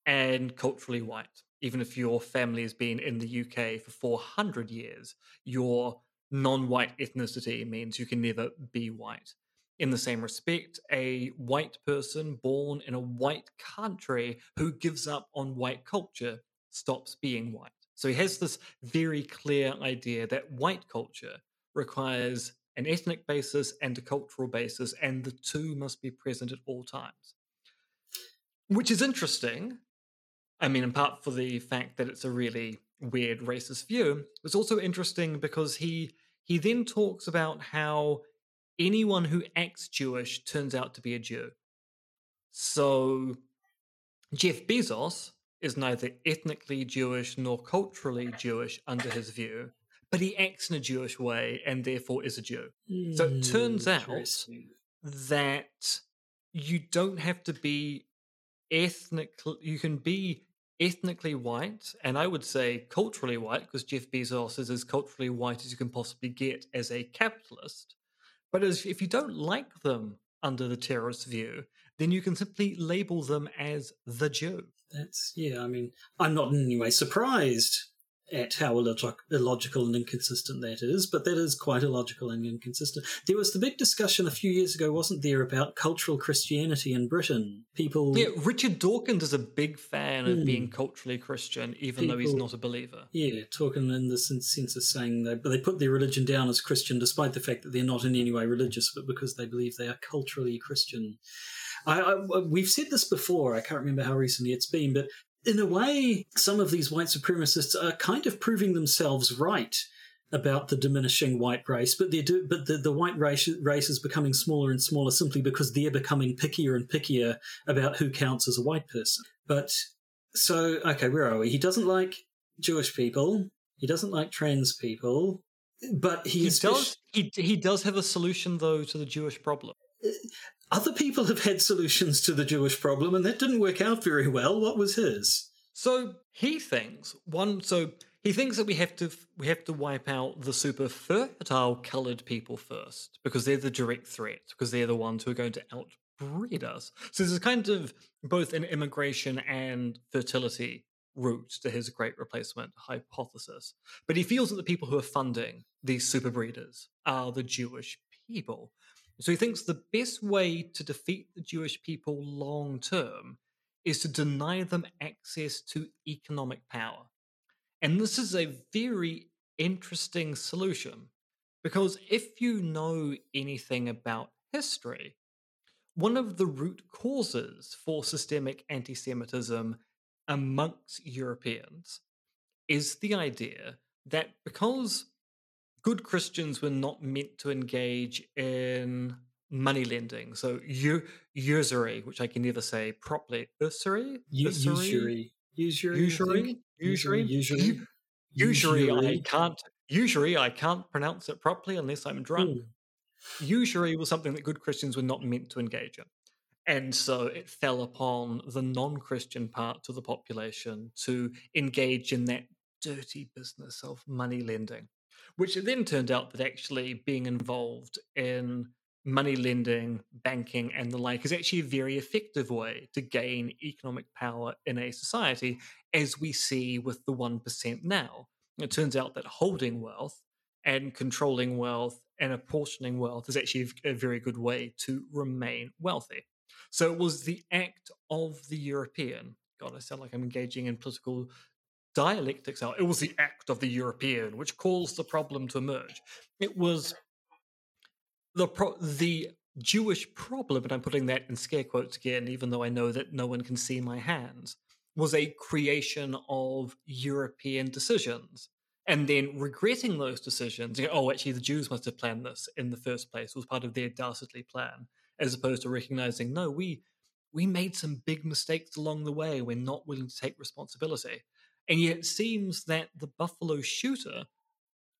and culturally white even if your family has been in the UK for 400 years, your non white ethnicity means you can never be white. In the same respect, a white person born in a white country who gives up on white culture stops being white. So he has this very clear idea that white culture requires an ethnic basis and a cultural basis, and the two must be present at all times. Which is interesting I mean, in part for the fact that it's a really weird racist view, it's also interesting because he he then talks about how anyone who acts Jewish turns out to be a Jew. So Jeff Bezos is neither ethnically Jewish nor culturally Jewish under his view, but he acts in a Jewish way and therefore is a Jew. Mm, so it turns out that you don't have to be ethnically, you can be ethnically white, and I would say culturally white, because Jeff Bezos is as culturally white as you can possibly get as a capitalist. But as, if you don't like them under the terrorist view, then you can simply label them as the Jew. That's, yeah, I mean, I'm not in any way surprised at how illogical and inconsistent that is, but that is quite illogical and inconsistent. There was the big discussion a few years ago, wasn't there, about cultural Christianity in Britain? People. Yeah, Richard Dawkins is a big fan of mm, being culturally Christian, even people, though he's not a believer. Yeah, talking in the sense of saying they, they put their religion down as Christian, despite the fact that they're not in any way religious, but because they believe they are culturally Christian. I, I, we've said this before. I can't remember how recently it's been, but in a way, some of these white supremacists are kind of proving themselves right about the diminishing white race, but do, but the, the white race, race is becoming smaller and smaller simply because they're becoming pickier and pickier about who counts as a white person. But so okay, where are we? He doesn't like Jewish people. He doesn't like trans people, but he, he does. He he does have a solution though to the Jewish problem. Uh, Other people have had solutions to the Jewish problem, and that didn't work out very well. What was his? So he thinks one. So he thinks that we have to we have to wipe out the super fertile coloured people first because they're the direct threat because they're the ones who are going to outbreed us. So there's a kind of both an immigration and fertility route to his great replacement hypothesis. But he feels that the people who are funding these super breeders are the Jewish people. So he thinks the best way to defeat the Jewish people long term is to deny them access to economic power. And this is a very interesting solution because if you know anything about history, one of the root causes for systemic anti Semitism amongst Europeans is the idea that because good Christians were not meant to engage in money lending. So usury, which I can never say properly. Usury? Usury. Usury. Usury. Usury. Usury. Usury. I can't. Usury, I can't pronounce it properly unless I'm drunk. Usury was something that good Christians were not meant to engage in. And so it fell upon the non Christian part of the population to engage in that dirty business of money lending which then turned out that actually being involved in money lending, banking, and the like is actually a very effective way to gain economic power in a society, as we see with the 1% now. It turns out that holding wealth and controlling wealth and apportioning wealth is actually a very good way to remain wealthy. So it was the act of the European. God, I sound like I'm engaging in political dialectics out. It was the act of the European which caused the problem to emerge. It was the pro- the Jewish problem, and I'm putting that in scare quotes again, even though I know that no one can see my hands, was a creation of European decisions. And then regretting those decisions, you know, oh, actually, the Jews must have planned this in the first place, was part of their dastardly plan, as opposed to recognizing, no, we we made some big mistakes along the way. We're not willing to take responsibility. And yet it seems that the Buffalo shooter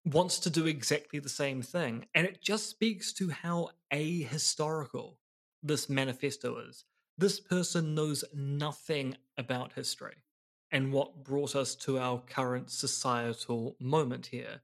wants to do exactly the same thing. And it just speaks to how ahistorical this manifesto is. This person knows nothing about history and what brought us to our current societal moment here,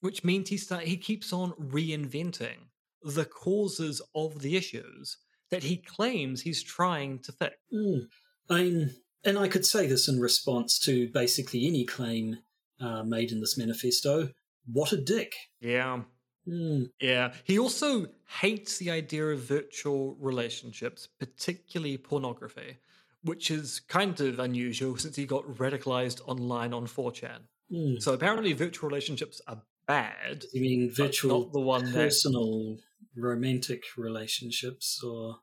which means he, start, he keeps on reinventing the causes of the issues that he claims he's trying to fix. Mm. I'm and I could say this in response to basically any claim uh, made in this manifesto. What a dick. Yeah. Mm. Yeah. He also hates the idea of virtual relationships, particularly pornography, which is kind of unusual since he got radicalized online on 4chan. Mm. So apparently, virtual relationships are bad. You mean virtual, not the one personal that... romantic relationships, or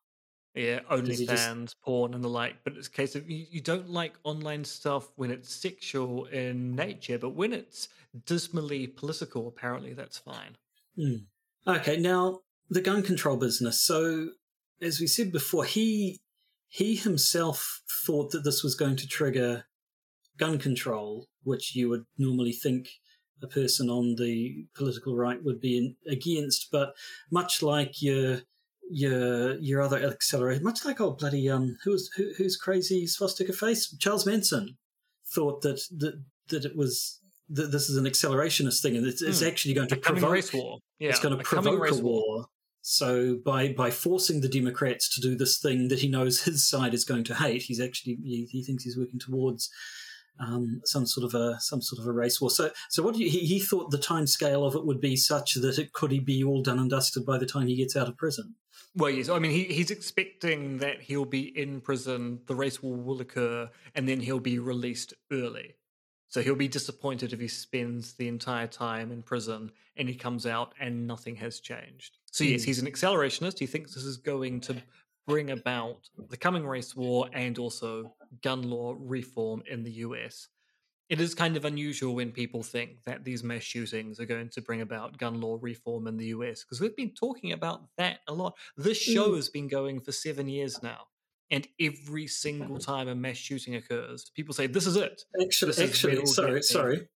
yeah, OnlyFans, just... porn, and the like. But it's a case of you, you don't like online stuff when it's sexual in nature, but when it's dismally political, apparently that's fine. Mm. Okay, now the gun control business. So, as we said before, he he himself thought that this was going to trigger gun control, which you would normally think a person on the political right would be in, against. But much like your your your other accelerator, much like old bloody um, who's who, who's crazy swastika face? Charles Manson thought that that that it was that this is an accelerationist thing, and it's, it's hmm. actually going to a provoke race war. Yeah, it's going to provoke a war. war. So by by forcing the Democrats to do this thing that he knows his side is going to hate, he's actually he, he thinks he's working towards um, some sort of a some sort of a race war. So so what you, he, he thought the time scale of it would be such that it could he be all done and dusted by the time he gets out of prison. Well, yes. I mean, he, he's expecting that he'll be in prison, the race war will occur, and then he'll be released early. So he'll be disappointed if he spends the entire time in prison and he comes out and nothing has changed. So, yes, hmm. he's an accelerationist. He thinks this is going to bring about the coming race war and also gun law reform in the US. It is kind of unusual when people think that these mass shootings are going to bring about gun law reform in the US because we've been talking about that a lot. This show mm. has been going for seven years now. And every single time a mass shooting occurs, people say, This is it. Actually, this actually sorry, sorry.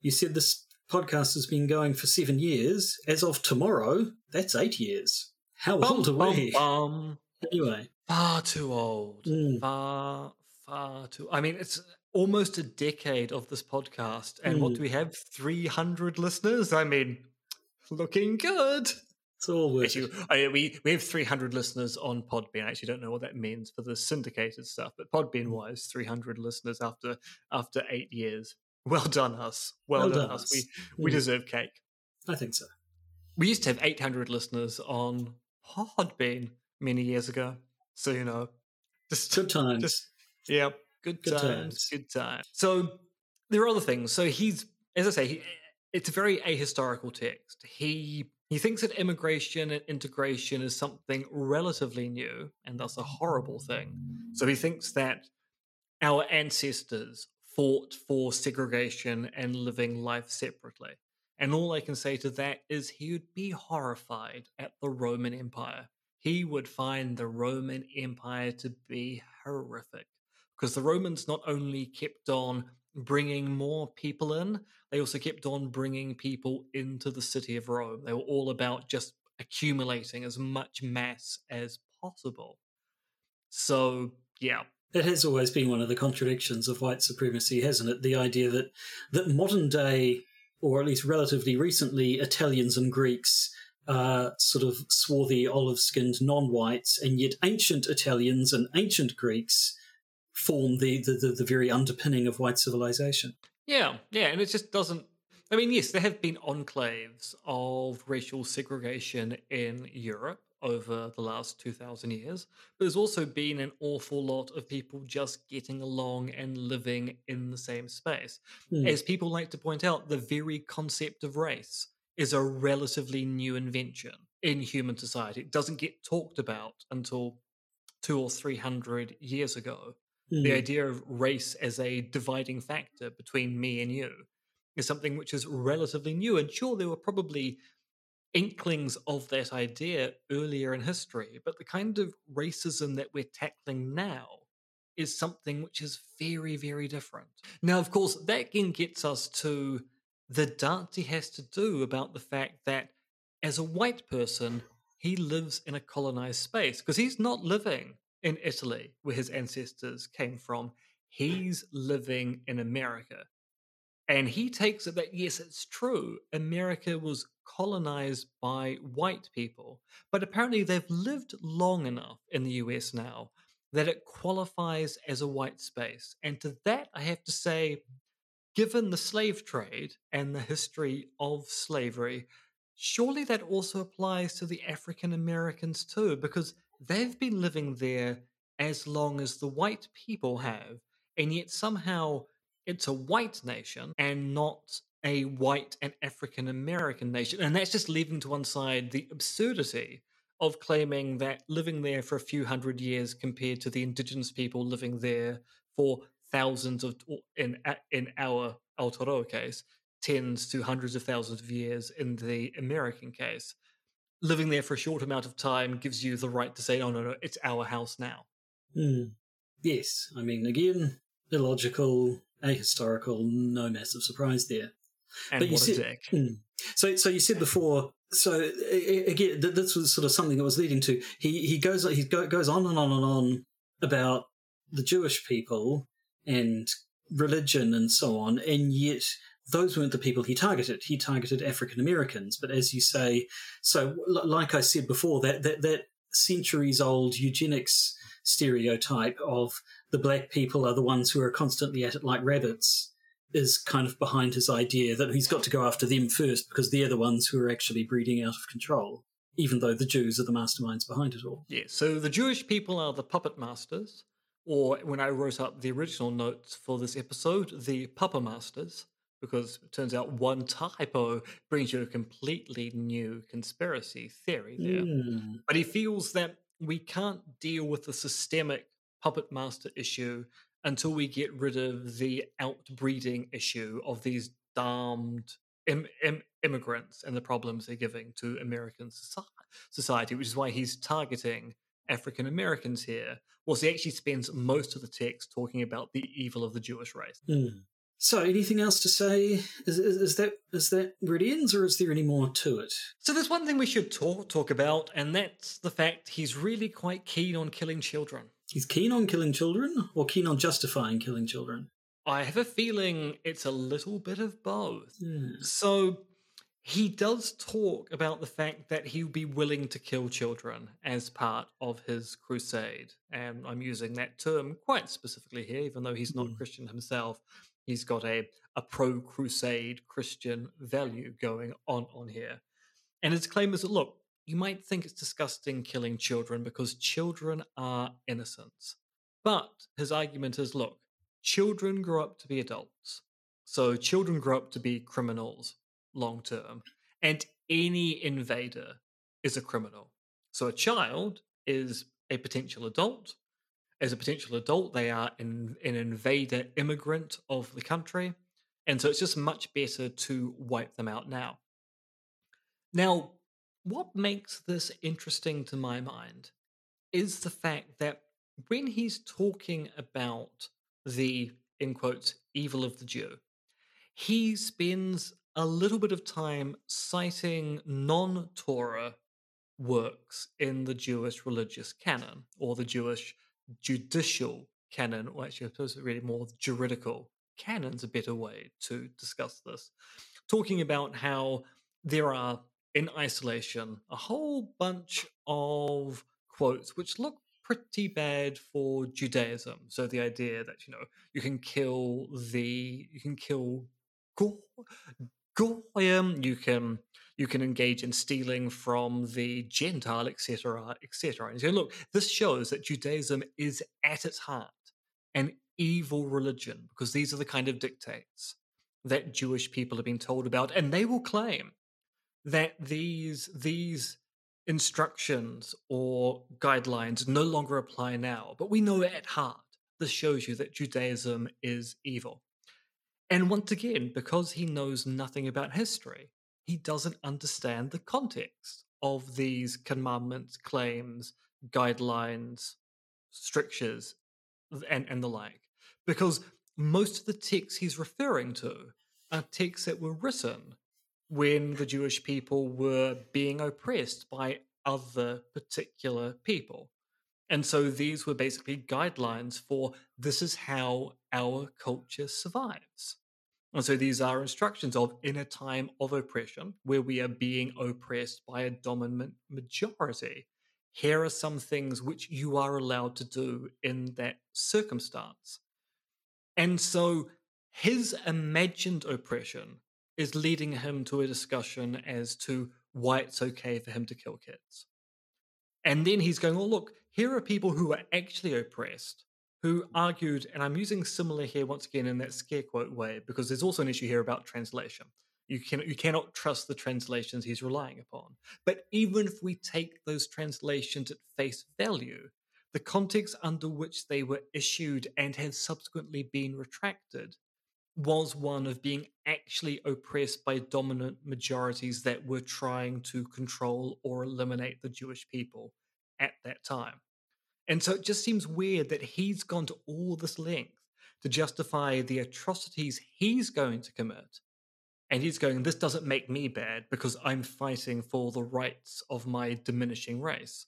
You said this podcast has been going for seven years. As of tomorrow, that's eight years. How bum, old are bum, we? Bum. Anyway. Far too old. Mm. Far, far too. I mean, it's almost a decade of this podcast. And mm. what hmm. do we have? 300 listeners? I mean, looking good. It's all worth Actually, I, we, we have 300 listeners on Podbean. I actually don't know what that means for the syndicated stuff, but Podbean hmm. wise, 300 listeners after after eight years. Well done, us. Well, well done, done, us. We, we mm. deserve cake. I think so. We used to have 800 listeners on Podbean many years ago. So, you know, just good times. Just, yeah, good, good times, times, Good times. So, there are other things. So, he's, as I say, he, it's a very ahistorical text. He he thinks that immigration and integration is something relatively new and thus a horrible thing. So he thinks that our ancestors fought for segregation and living life separately. And all I can say to that is he would be horrified at the Roman Empire. He would find the Roman Empire to be horrific because the Romans not only kept on bringing more people in, they also kept on bringing people into the city of Rome. They were all about just accumulating as much mass as possible. So, yeah, it has always been one of the contradictions of white supremacy, hasn't it? The idea that that modern day, or at least relatively recently, Italians and Greeks are sort of swarthy, olive-skinned non-whites, and yet ancient Italians and ancient Greeks form the the, the, the very underpinning of white civilization. Yeah, yeah, and it just doesn't I mean, yes, there have been enclaves of racial segregation in Europe, over the last 2,000 years, but there's also been an awful lot of people just getting along and living in the same space. Mm. As people like to point out, the very concept of race is a relatively new invention in human society. It doesn't get talked about until two or three hundred years ago. Mm. The idea of race as a dividing factor between me and you is something which is relatively new. And sure, there were probably inklings of that idea earlier in history, but the kind of racism that we're tackling now is something which is very, very different. Now, of course, that again gets us to the dance he has to do about the fact that as a white person, he lives in a colonized space because he's not living in Italy where his ancestors came from. He's living in America. And he takes it that, yes, it's true. America was colonized by white people, but apparently they've lived long enough in the US now that it qualifies as a white space. And to that, I have to say, given the slave trade and the history of slavery, surely that also applies to the African Americans too, because they've been living there as long as the white people have. And yet somehow it's a white nation and not a white and African American nation. And that's just leaving to one side the absurdity of claiming that living there for a few hundred years compared to the indigenous people living there for thousands of in in our Aotearoa case, tens to hundreds of thousands of years in the American case. Living there for a short amount of time gives you the right to say, "Oh no, no, it's our house now." Mm. Yes, I mean, again, illogical, ahistorical, no massive surprise there. And but you said, hmm. so so you said before. So again, this was sort of something that was leading to. He he goes he goes on and on and on about the Jewish people and religion and so on, and yet those weren't the people he targeted. He targeted African Americans. But as you say, so like I said before, that that that centuries old eugenics stereotype of the black people are the ones who are constantly at it like rabbits is kind of behind his idea that he's got to go after them first because they're the ones who are actually breeding out of control, even though the Jews are the masterminds behind it all. Yeah, so the Jewish people are the puppet masters, or when I wrote up the original notes for this episode, the pupper masters, because it turns out one typo brings you a completely new conspiracy theory there. Mm. But he feels that we can't deal with the systemic puppet master issue until we get rid of the outbreeding issue of these damned Im- Im- immigrants and the problems they're giving to American society, which is why he's targeting African Americans here. Whilst he actually spends most of the text talking about the evil of the Jewish race. Mm. So, anything else to say? Is, is, is, that is that where it ends, or is there any more to it? So, there's one thing we should talk talk about, and that's the fact he's really quite keen on killing children. He's keen on killing children, or keen on justifying killing children. I have a feeling it's a little bit of both. Hmm. So, he does talk about the fact that he would be willing to kill children as part of his crusade. And I'm using that term quite specifically here, even though he's not Mm. Christian himself. He's got a, a pro crusade Christian value going on on here. And his claim is that, look, you might think it's disgusting killing children because children are innocents. But his argument is look, children grow up to be adults. So children grow up to be criminals long term. And any invader is a criminal. So a child is a potential adult. As a potential adult, they are an, an invader immigrant of the country. And so it's just much better to wipe them out now. Now, what makes this interesting to my mind is the fact that when he's talking about the, in quotes, evil of the Jew, he spends a little bit of time citing non Torah works in the Jewish religious canon or the Jewish judicial canon, or actually, I suppose really more juridical canon's a better way to discuss this. Talking mm-hmm. about how there are, in isolation, a whole bunch of quotes which look pretty bad for Judaism. So the idea that you know you can kill the you can kill goyim, um, you can you can engage in stealing from the Gentile, etc., etc. And so, look, this shows that Judaism is at its heart an evil religion because these are the kind of dictates that Jewish people have been told about, and they will claim that these these instructions or guidelines no longer apply now. But we know at heart this shows you that Judaism is evil. And once again, because he knows nothing about history, he doesn't understand the context of these commandments, claims, guidelines, strictures, and, and the like. Because most of the texts he's referring to are texts that were written when the Jewish people were being oppressed by other particular people. And so these were basically guidelines for this is how our culture survives. And so these are instructions of in a time of oppression where we are being oppressed by a dominant majority. Here are some things which you are allowed to do in that circumstance. And so his imagined oppression is leading him to a discussion as to why it's okay for him to kill kids. And then he's going, oh, look, here are people who are actually oppressed who argued, and I'm using similar here once again in that scare quote way, because there's also an issue here about translation. You can you cannot trust the translations he's relying upon. But even if we take those translations at face value, the context under which they were issued and have subsequently been retracted was one of being actually oppressed by dominant majorities that were trying to control or eliminate the Jewish people at that time. And so it just seems weird that he's gone to all this length to justify the atrocities he's going to commit. And he's going, this doesn't make me bad because I'm fighting for the rights of my diminishing race.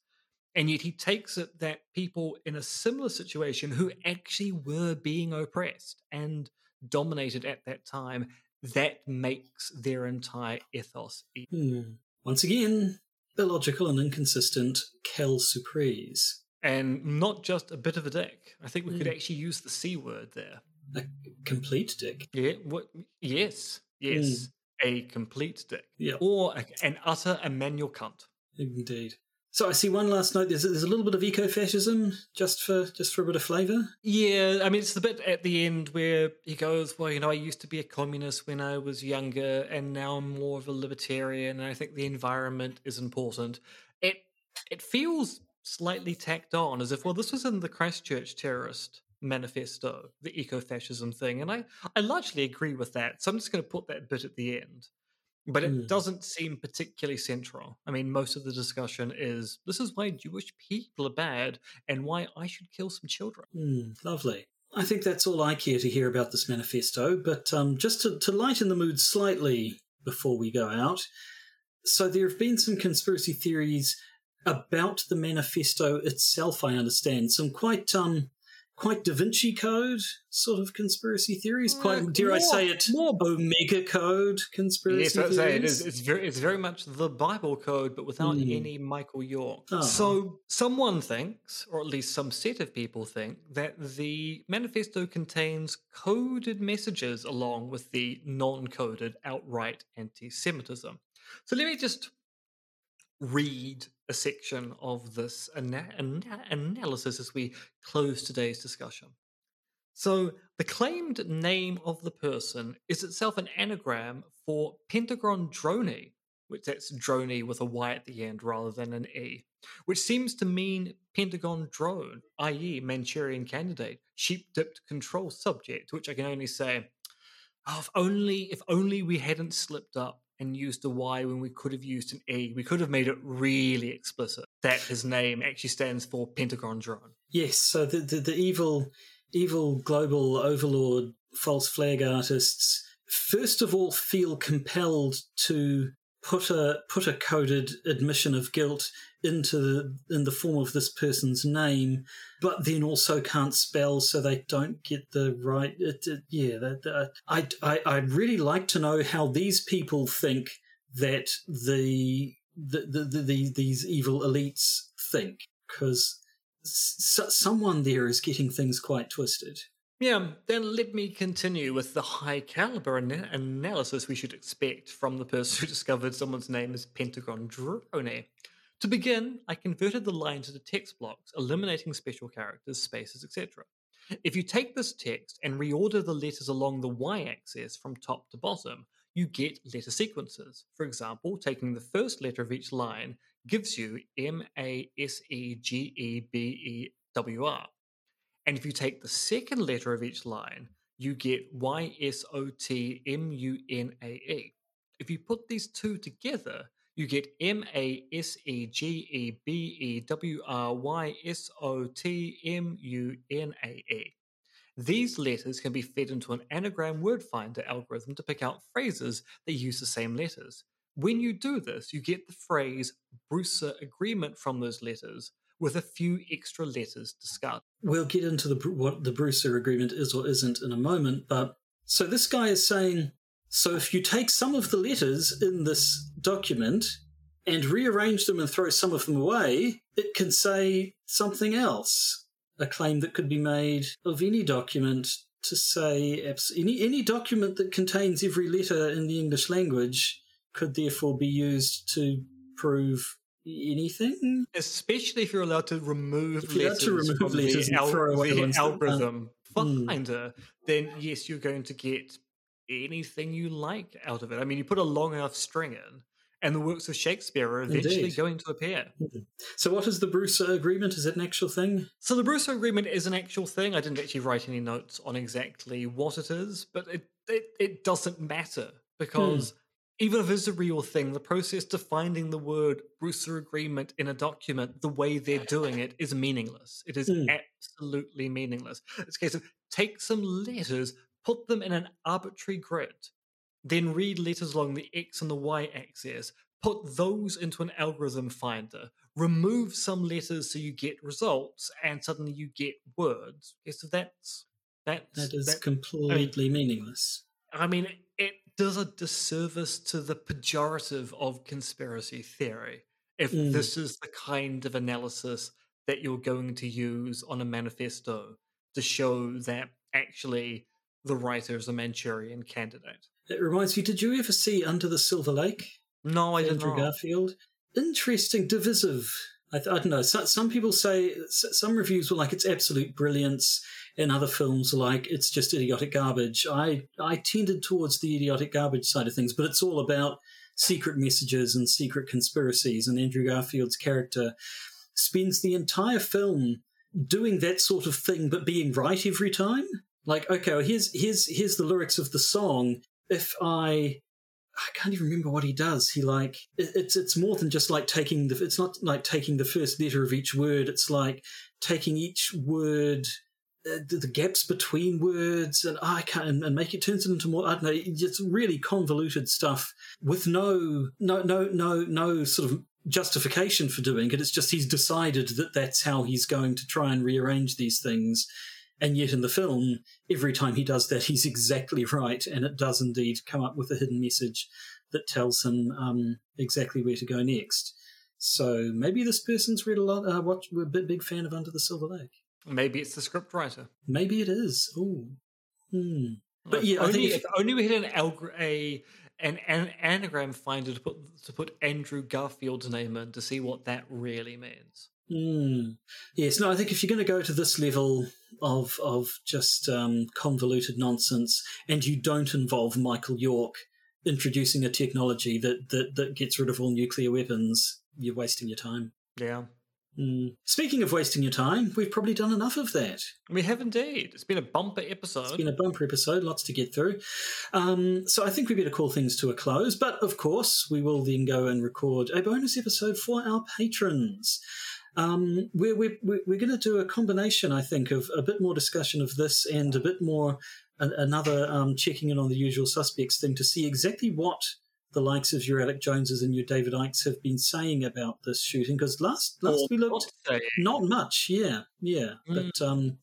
And yet he takes it that people in a similar situation who actually were being oppressed and dominated at that time, that makes their entire ethos. Hmm. Once again, illogical and inconsistent Kel surprise and not just a bit of a dick. I think we mm. could actually use the c word there. A complete dick. Yeah. What? Yes. Yes. Mm. A complete dick. Yeah. Or a, an utter Emmanuel cunt. Indeed. So I see one last note. There's there's a little bit of eco-fascism just for just for a bit of flavour. Yeah, I mean it's the bit at the end where he goes, "Well, you know, I used to be a communist when I was younger, and now I'm more of a libertarian, and I think the environment is important." It it feels slightly tacked on as if, well, this was in the Christchurch terrorist manifesto, the eco fascism thing. And I, I largely agree with that. So I'm just going to put that bit at the end. But it Mm. doesn't seem particularly central. I mean, most of the discussion is this is why Jewish people are bad and why I should kill some children. Hmm, lovely. I think that's all I care to hear about this manifesto, but um, just to, to lighten the mood slightly before we go out. So, there have been some conspiracy theories about the manifesto itself, I understand. Some quite. Um, Quite Da Vinci Code sort of conspiracy theories. Quite, Uh, dare I say it, more- Omega Code conspiracy Yes, that's theories. it. It is. It's very, it's very much the Bible code, but without Hmm. any Michael York. Oh. So someone thinks, or at least some set of people think, that the manifesto contains coded messages along with the non-coded outright anti-Semitism. So let me just read a section of this ana- ana- analysis as we close today's discussion. So, the claimed name of the person is itself an anagram for Pentagon Droney, which that's Droney with a Y at the end rather than an E, which seems to mean Pentagon drone, i.e., Manchurian candidate, sheep dipped control subject, which I can only say, oh, if only if only we hadn't slipped up and used a Y when we could have used an E, we could have made it really explicit that his name actually stands for Pentagon drone. Yes, so the, the, the evil, evil global overlord false flag artists first of all feel compelled to put a put a coded admission of guilt into the in the form of this person's name, but then also can't spell, so they don't get the right. It, it- yeah, that, I I I'd really like to know how these people think that the the, the, the, the these evil elites think because s- someone there is getting things quite twisted. Yeah, then let me continue with the high caliber ana- analysis we should expect from the person who discovered someone's name is Pentagon Drone. To begin, I converted the lines into text blocks, eliminating special characters, spaces, etc. If you take this text and reorder the letters along the y axis from top to bottom, you get letter sequences. For example, taking the first letter of each line gives you M A S E G E B E W R. And if you take the second letter of each line, you get Y S O T M U N A E. If you put these two together, you get M A S E G E B E W R Y S O T M U N A E. These letters can be fed into an anagram word finder algorithm to pick out phrases that use the same letters. When you do this, you get the phrase Brewster agreement from those letters with a few extra letters discarded. We'll get into the what the Brewster agreement is or isn't in a moment, but so this guy is saying so if you take some of the letters in this document and rearrange them and throw some of them away, it can say something else. A claim that could be made of any document to say any any document that contains every letter in the English language could therefore be used to prove anything. Especially if you're allowed to remove If letters to remove from letters the, al- throw away the the ones that aren't. algorithm Hmm. finder, then yes, you're going to get anything you like out of it. I mean, you put a long enough string in, and the works of Shakespeare are eventually Indeed. going to appear. So, what is the Brewster agreement? Is it an actual thing? So the Brewster Agreement is an actual thing. I didn't actually write any notes on exactly what it is, but it it, it doesn't matter because even if it's a real thing, the process to finding the word Brewster Agreement in a document the way they're doing it is meaningless. It is Hmm. absolutely meaningless. It's a case of take some letters, put them in an arbitrary grid, then read letters along the X and the Y axis, put those into an algorithm finder, remove some letters so you get results, and suddenly you get words. Okay, so that's that's That is that- completely meaningless. I mean, does a disservice to the pejorative of conspiracy theory if Mm. this is the kind of analysis that you're going to use on a manifesto to show that actually the writer is a Manchurian candidate. It reminds me. Did you ever see Under the Silver Lake? No, I didn't. Andrew. Garfield. Interesting, divisive. I, I don't know. So, some people say some reviews were like it's absolute brilliance, and other films like it's just idiotic garbage. I I tended towards the idiotic garbage side of things, but it's all about secret messages and secret conspiracies. And Andrew Garfield's character spends the entire film doing that sort of thing, but being right every time. Like, okay, well, here's here's here's the lyrics of the song. If I I can't even remember what he does. He like it's it's more than just like taking the. It's not like taking the first letter of each word. It's like taking each word, the, the, gaps between words, and I can't and, and, make it turns it into more. I don't know. It's really convoluted stuff with no no no no no sort of justification for doing it. It's just he's decided that that's how he's going to try and rearrange these things. And yet in the film, every time he does that, he's exactly right, and it does indeed come up with a hidden message that tells him um, exactly where to go next. So maybe this person's read a lot. Uh, watch, we're a big fan of Under the Silver Lake. Maybe it's the scriptwriter. Maybe it is. Oh, hmm. But yeah, only, I think if, if only we had an alg- a an, an anagram finder to put to put Andrew Garfield's name in to see what that really means. Mm. Yes, no, I think if you're going to go to this level of of just um, convoluted nonsense, and you don't involve Michael York introducing a technology that, that that gets rid of all nuclear weapons, you're wasting your time. Yeah. Mm. Speaking of wasting your time, we've probably done enough of that. We have indeed. It's been a bumper episode. It's been a bumper episode, lots to get through. Um, so I think we better call things to a close. But of course, we will then go and record a bonus episode for our patrons. Um, we're we're, we're going to do a combination, I think, of a bit more discussion of this and a bit more another um, checking in on the usual suspects thing to see exactly what the likes of your Alex Joneses and your David Ickes have been saying about this shooting? Because last last or we looked not much, yeah, yeah. Mm. But um,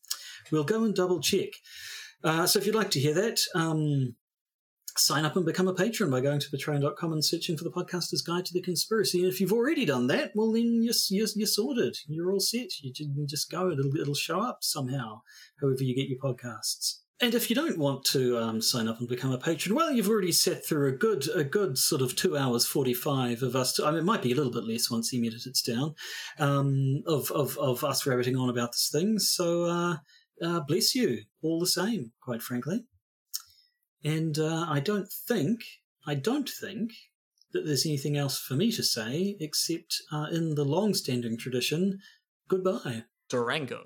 we'll go and double check. Uh, so if you'd like to hear that, um, sign up and become a patron by going to patreon.com and searching for the podcaster's guide to the conspiracy. And if you've already done that, well, then you're, you're, you're sorted. You're all set. You just go. It'll, it'll show up somehow, however you get your podcasts. And if you don't want to um, sign up and become a patron, well, you've already sat through a good, a good sort of two hours forty-five of us. To, I mean, it might be a little bit less once he edits it down, um, of, of of us rabbiting on about this thing. So uh, uh, bless you all the same, quite frankly. And uh, I don't think, I don't think that there's anything else for me to say except, uh, in the long-standing tradition, goodbye. Durango.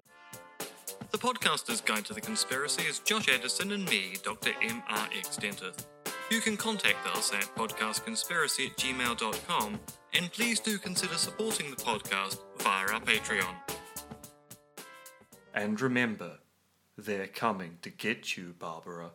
The podcaster's guide to the conspiracy is Josh Edison and me, Dr. M.R.X. Dentith. You can contact us at podcastconspiracy at gmail.com, and please do consider supporting the podcast via our Patreon. And remember, they're coming to get you, Barbara.